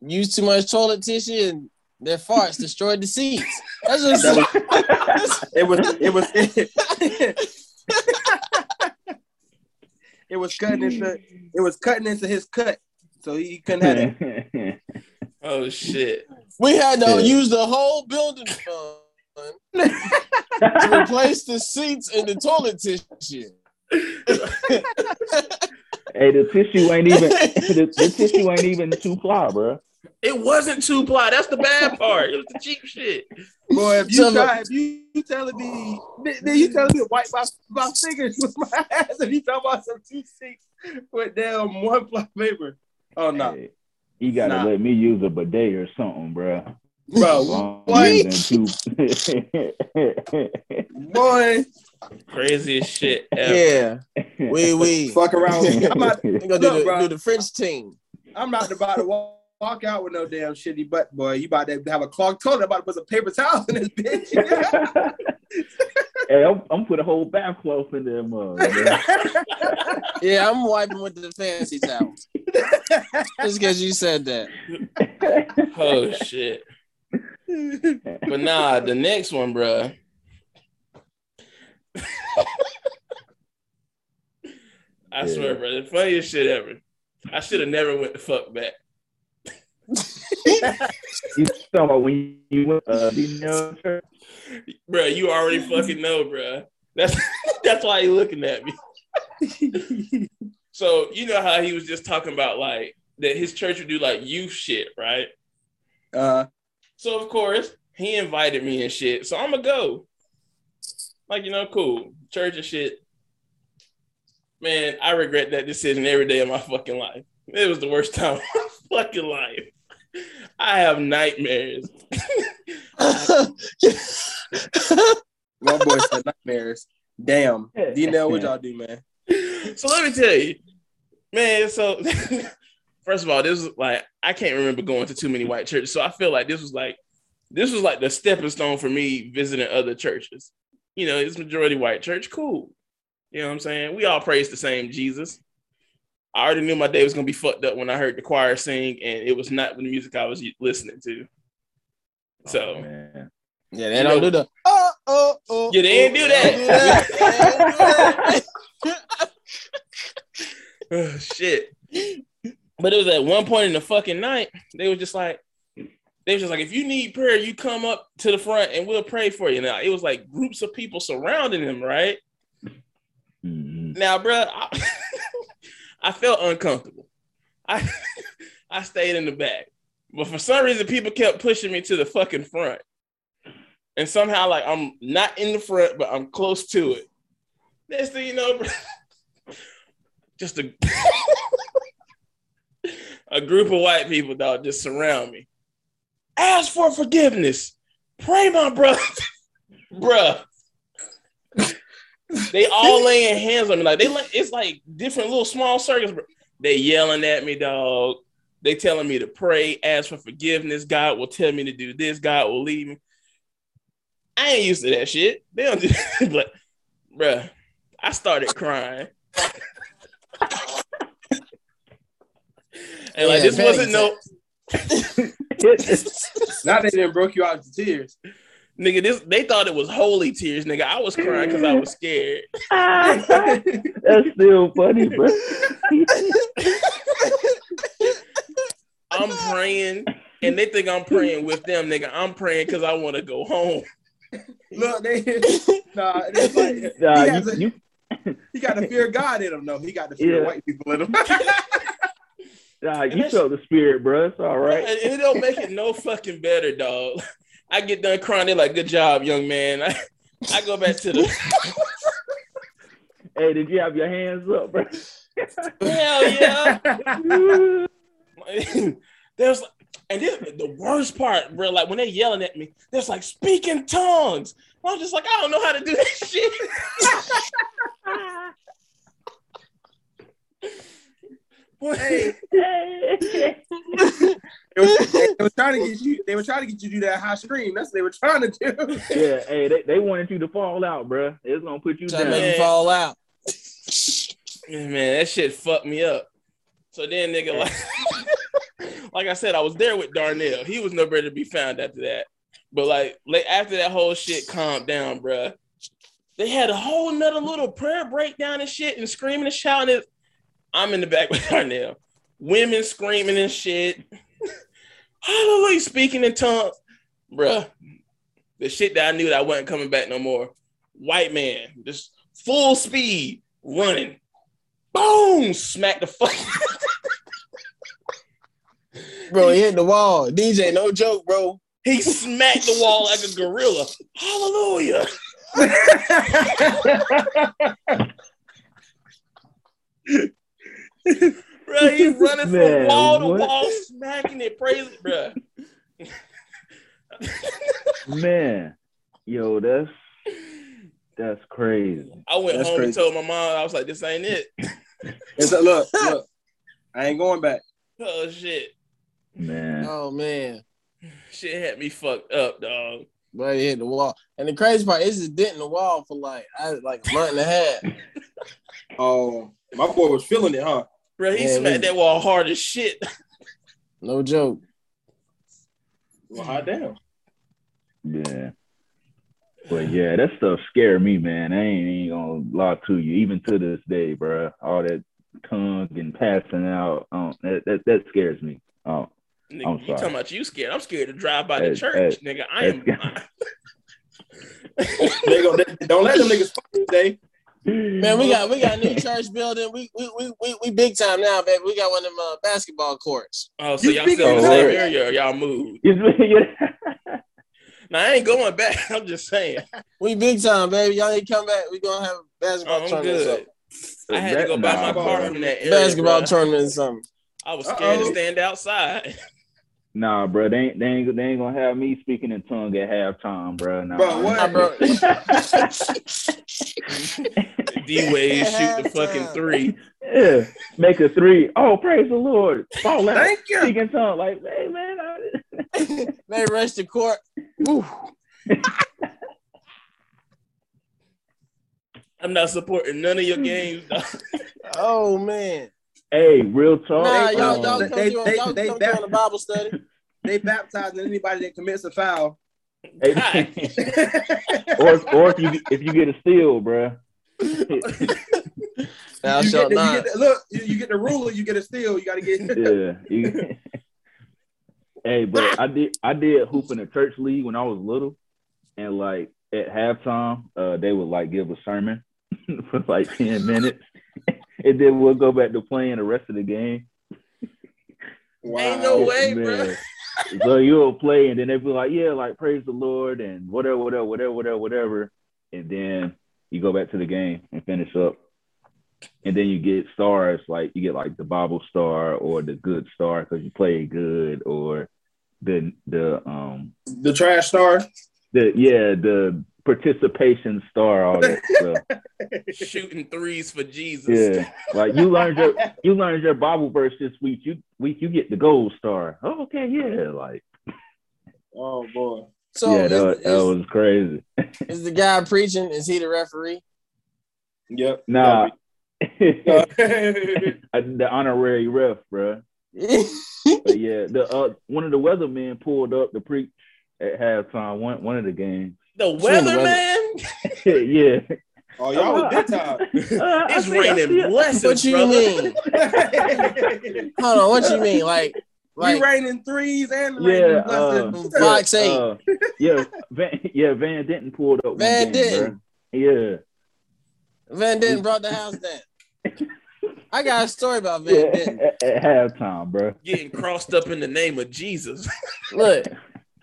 used too much toilet tissue and their farts destroyed the seats. That's just That it was it was it was cutting into it was cutting into his cut, so he couldn't have it. oh shit. we had to Yeah. use the whole building fund to replace the seats and the toilet tissue. hey, the tissue ain't even the, the tissue ain't even two ply, bro. It wasn't two ply. That's the bad part. It was the cheap shit. Boy, if you So- try, if you, you telling me, then you telling me to wipe my, my fingers with my ass if you talking about some two seats with damn one ply paper. Oh no, Hey, you gotta Nah. let me use a bidet or something, bro. Bro, I'm what? using two. boy, Craziest shit ever. Yeah, we we fuck around. I'm not, gonna do Look, the, bro. do the French team. I'm not about to walk, walk out with no damn shitty butt, boy. You about to have a clogged toilet. I'm about to put some paper towels in this bitch. hey, I'm, I'm put a whole bath bathcloth in there, mug. man. Yeah, I'm wiping with the fancy towels. Just because you said that. Oh shit. But nah, the next one, bruh. I Yeah. swear, bro, the funniest shit ever. I should have never went the fuck back. You talking about when you went uh, you know. Bro, you already fucking know, bro. That's that's why you looking at me. So you know how he was just talking about like that his church would do like youth shit, right? uh, So of course he invited me and shit. So I'm gonna go. Like you know, cool church and shit. Man, I regret that decision every day of my fucking life. It was the worst time of my fucking life. I have nightmares. My boy said nightmares. Damn. D-Nell, what y'all do, man? so let me tell you, man. So first of all, this was like I can't remember going to too many white churches, so I feel like this was like this was like the stepping stone for me visiting other churches. You know, it's majority white church, cool. You know what I'm saying? We all praise the same Jesus. I already knew my day was gonna be fucked up when I heard the choir sing, and it was not the music I was listening to. Oh, so Oh, man. Yeah, they don't do the oh oh oh. Yeah, they ain't do oh. that. They ain't do that. Oh, shit. But it was at one point in the fucking night, they were just like, they was just like, if you need prayer, you come up to the front and we'll pray for you. Now it was like groups of people surrounding him, right? Mhm. Now, bro, I, I felt uncomfortable. I I stayed in the back, but for some reason, people kept pushing me to the fucking front, and somehow, like, I'm not in the front, but I'm close to it. Next thing you know, bro, just a a group of white people, dog, just surround me. Ask for forgiveness. Pray, my brother, bruh. They all laying hands on me. Like they like it's like different little small circles. They yelling at me, dog. They telling me to pray, ask for forgiveness. God will tell me to do this. God will lead me. I ain't used to that shit. They don't do but bruh, I started crying. And like Yeah, this wasn't no Now they didn't broke you out to tears. nigga. This they thought it was holy tears, nigga. I was crying because I was scared. That's still funny, bro. I'm praying, and they think I'm praying with them, nigga. I'm praying because I want to go home. Look, they nah, it's like, Nah, he, you, a- you, he got the fear of God in him, though. He got the fear of Yeah. white people in him. nah, you felt the spirit, bro. It's all right. And it don't make it no fucking better, dog. I get done crying. They're like, "Good job, young man." I, I go back to the Hey, did you have your hands up, bro? hell yeah. There's and this, the worst part, bro. Like when they're yelling at me, there's like speaking tongues. I'm just like, I don't know how to do this shit. Boy, Hey. They was, they was trying to get you. They were trying to get you to do that high scream. That's what they were trying to do. yeah, hey, they, they wanted you to fall out, bro. It's gonna put you Trying to down. make you fall out. man, that shit fucked me up. So then, nigga, like, like I said, I was there with Darnel. He was nowhere to be found after that. But like, like after that whole shit calmed down, bruh, they had a whole nother little prayer breakdown and shit and screaming and shouting. It. I'm in the back with Darnel. Women screaming and shit. Hallelujah, speaking in tongues. Bruh, the shit that I knew that I wasn't coming back no more. White man, just full speed, running. Boom! Smack the fuck. Bro, he hit the wall. DJ, no joke, bro. He smacked the wall like a gorilla. Hallelujah. Bro, he's running from Man, wall to what? wall, smacking it, praising, bro. Man, yo, that's that's crazy. I went That's home and told my mom, I was like, this ain't it. It's a, look, look. I ain't going back. Oh shit. Man, Oh man. Shit had me fucked up, dog. Bro, he hit the wall. And the crazy part is a dent in the wall for like I like a month and a half. Oh, my boy was feeling it, huh? Bro, he Yeah, smacked that wall hard as shit. No joke. Well, hot damn. yeah. But yeah, that stuff scared me, man. I ain't, ain't gonna lie to you, even to this day, bro. All that tongue and passing out, um, that, that that scares me. Oh, Nigga, I'm you sorry. talking about you scared? I'm scared to drive by the church, hey, nigga. I am. They gonna, they, don't let them niggas fuck you today. Man, we got we got a new church building. We we we we, we big time now, baby. We got one of them uh, basketball courts. oh, so You y'all speaking still in the same area? Or y'all moved? yeah. Now I ain't going back. I'm just saying. We big time, baby. Y'all need to come back. We gonna have a basketball I'm tournament. or good. something. I had to go buy my car bro. from that area. Basketball bruh. tournament or something. I was scared to Uh-oh. stand outside. Nah, bro, they ain't, they ain't they ain't gonna have me speaking in tongue at halftime, bro. Nah. Bro, what? Bro. D Wade shoot the fucking three. yeah, make a three. Oh, praise the Lord! Fall out. Thank you. Speak in tongue, like, hey man. I... they rush the court. I'm not supporting none of your games. Oh man. Hey, real talk. Nah, they- y'all, um, y'all they- come they- they- y'all they come back- through on a Bible study. They baptizing anybody that commits a foul. hey, or or if you if you get a steal, bro. Thou you, shalt get the, you not. get the, look, you, you get the ruler, you get a steal. You got to get. yeah. you- hey, but I did I did hoop in a church league when I was little, and like at halftime, uh, they would like give a sermon for like ten minutes, and then we'll go back to playing the rest of the game. Wow. Ain't no way, Man. bro. So you'll play, and then they'll be like, "Yeah, like praise the Lord," and whatever, whatever, whatever, whatever, whatever, and then you go back to the game and finish up. And then you get stars, like you get like the Bible star or the good star because you played good, or the the um The trash star. the yeah the participation star, all that stuff. Shooting threes for Jesus. Yeah, like you learned your you learned your Bible verse this week. You week you get the gold star. Oh, okay, yeah, like Oh boy. So yeah, is, that, that is- was crazy. is the guy preaching? Is he the referee? Yep. Nah, the honorary ref, bro. But yeah, the uh, one of the weathermen pulled up to preach at halftime. One one of the games. The weather. weatherman. yeah, oh, y'all was big time. Uh, It's see- raining it. blessings, what you brother. mean? Hold on, what you mean? Like, we like raining threes and Yeah, raining uh, blessings. Fox yeah, eight. uh, yeah, Van, yeah, Van Denton pulled up. Van game, Denton. bro. Yeah, Van Denton brought the house down. I got a story about Van yeah, Denton. at, at halftime, bro. Getting crossed up in the name of Jesus. Look,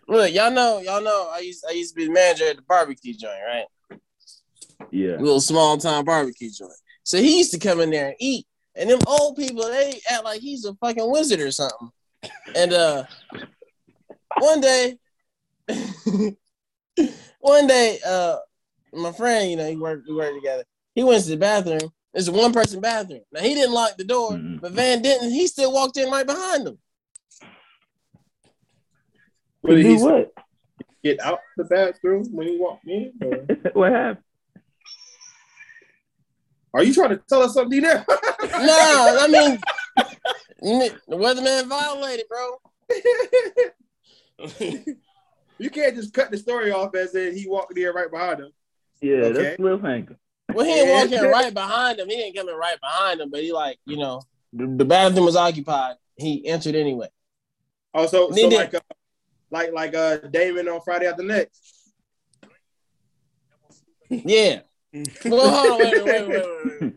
look, y'all know, y'all know. I used, I used to be the manager at the barbecue joint, right? Yeah, little small town barbecue joint. So he used to come in there and eat. And them old people, they act like he's a fucking wizard or something. And uh one day, one day, uh my friend, you know, he worked, we worked together. He went to the bathroom. It's a one person bathroom. Now he didn't lock the door, Mhm. but Van Denton, he still walked in right behind him. But do he's what? get out the bathroom when he walked in. or- what happened? Are you trying to tell us something there? No, I mean the weatherman violated, bro. you can't just cut the story off as in he walked in right behind him. Yeah, Okay. that's cliffhanger. Well, he didn't walk in right behind him. He didn't come in right behind him, but he like, you know, the, the bathroom was occupied. He entered anyway. Oh, so, so like, uh, like, like, uh, Damon on Friday after next. Yeah. Well, hold on, wait, wait, wait, wait, wait, wait.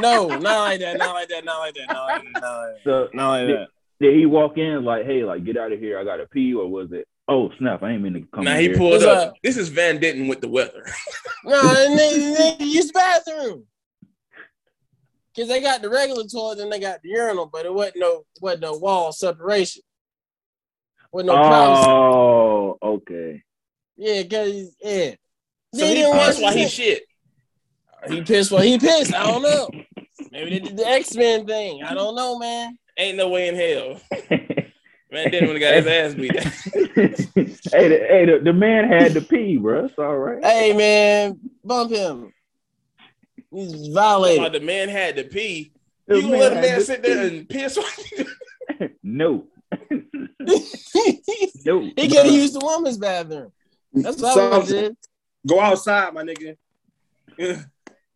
No, not like that, not like that, not like that, not like that, not like that. So Not like did, that. did he walk in like, hey, like get out of here, I gotta pee, or was it? Oh snap! I ain't mean to come. now in he here. pulled up. up? This is Van Denton with the weather. No, and they, they use the bathroom. Cause they got the regular toilet and they got the urinal, but it wasn't no wasn't no wall separation. Wasn't no privacy. Oh, okay. Yeah, cause yeah. So Then he, didn't that's why he shit. He pissed. Well, he pissed. I don't know. Maybe they did the X Men thing. I don't know, man. Ain't no way in hell. Van Denton would have got his ass beat. hey, the, hey, the, the man had to pee, bro. It's all right. Hey, man, bump him. He's While violated. the man had to pee, The you let a man sit there pee. and piss? No, he no. could have used the woman's bathroom. That's what So- would have did. Go outside, my nigga.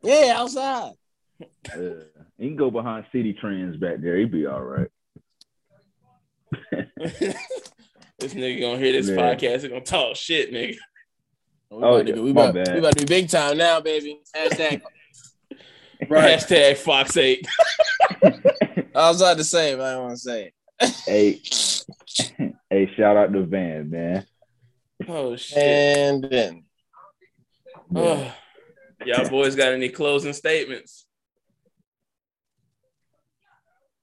Yeah, outside. Uh, he can go behind Citi Trends back there. He'd be all right. this nigga gonna hear this Yeah. podcast. He gonna talk shit, nigga. We Oh, about, to, yeah, be, we, about, we about to be big time now, baby. Hashtag. Right. Hashtag Fox Eight. I was about to say, but I don't want to say it. Hey, hey, shout out to Van, man. Oh shit. And then Ugh. Y'all boys got any closing statements?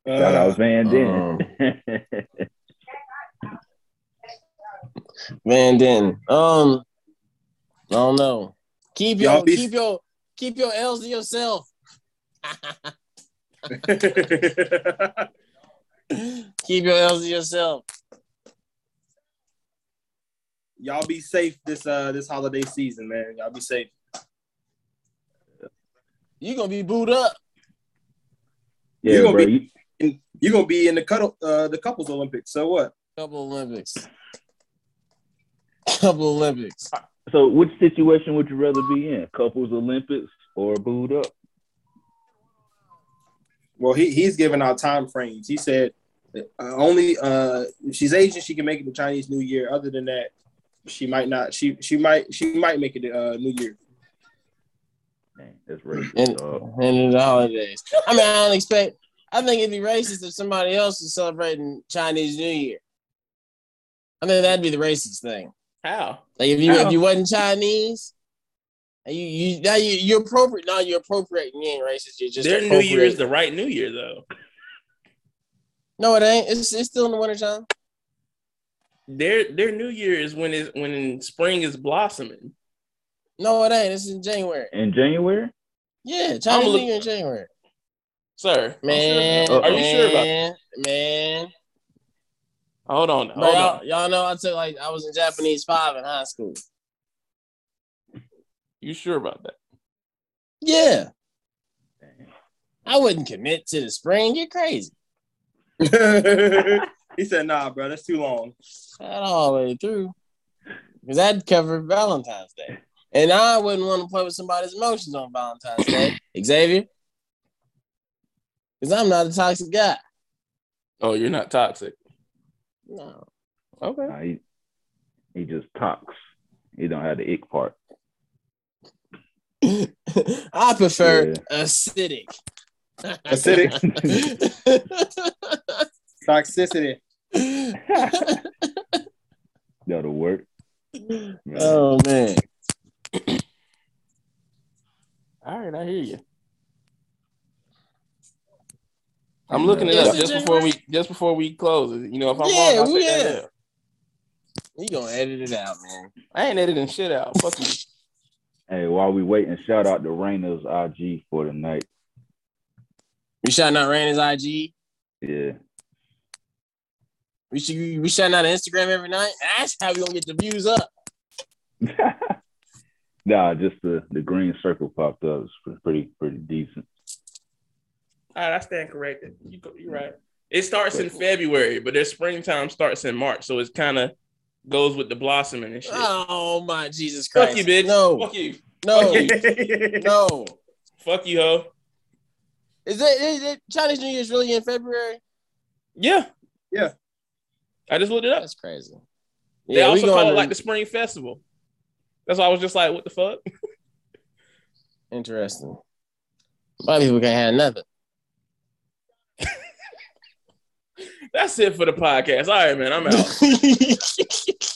Shout out Van um, Den. Van Denton. Um, I don't know. Keep your Y'all be- keep your keep your L's to yourself. keep your L's to yourself. Y'all be safe this uh this holiday season, man. Y'all be safe. You gonna be booed up. yeah, You gonna bro. be- you- you're gonna be in the cuddle uh the couples Olympics. So what? Couple Olympics. Couple Olympics. so, which situation would you rather be in? Couples Olympics or booed up? Well, he he's giving out time frames. He said only uh if she's Asian, she can make it to Chinese New Year. Other than that, she might not. She she might she might make it to uh, New Year. Dang, that's racist. And, and in the holidays. I mean, I don't expect. I think it'd be racist if somebody else is celebrating Chinese New Year. I think that'd be the racist thing. How? Like if you How? if you wasn't Chinese, and you you now you you're appropriate. Now you're appropriate. You ain't racist. You're just Their New Year is the right New Year though. No, it ain't. It's it's still in the wintertime. Their their New Year is when is when spring is blossoming. No, it ain't. It's in January. In January? Yeah, Chinese look- New Year in January. Sir, Man, Uh-oh. are you sure about? man, man. Hold on, Bro, hold y'all, on. y'all know I took like I was in Japanese five in high school. You sure about that? Yeah. I wouldn't commit to the spring. You're crazy. he said, "Nah, bro, that's too long." That all the way through. Because that'd cover Valentine's Day. And I wouldn't want to play with somebody's emotions on Valentine's Day. Xavier. Because I'm not a toxic guy. Oh, you're not toxic. No. Okay. Nah, he, he just talks. He don't have the ick part. I prefer Yeah. acidic. Acidic toxicity. That'll work. Man. oh man. All right, I hear you. I'm looking it up just before we just before we close it. You know, if I'm Yeah, wrong, I'll well, that yeah. L. You gonna edit it out, man. I ain't editing shit out. Fuck you. Hey, while we waiting, shout out to Raina's IG for the night. We shouting out Raina's IG. Yeah. We should we shouting out Instagram every night. That's how we gonna get the views up. nah, just the, the green circle popped up. It's pretty pretty decent. Ah, All right, I stand corrected. You, you're right. It starts in February, but their springtime starts in March, so it kind of goes with the blossoming and shit. Oh my Jesus Christ! Fuck you, bitch. No, Fuck you. no, Fuck you. no. Fuck you, ho. Is it, is it Chinese New Year's really in February? Yeah. Yeah. I just looked it up. That's crazy. They we also going call it to- like the spring festival. That's why I was just like, what the fuck? interesting. White people can't have nothing. That's it for the podcast. All right, man. I'm out.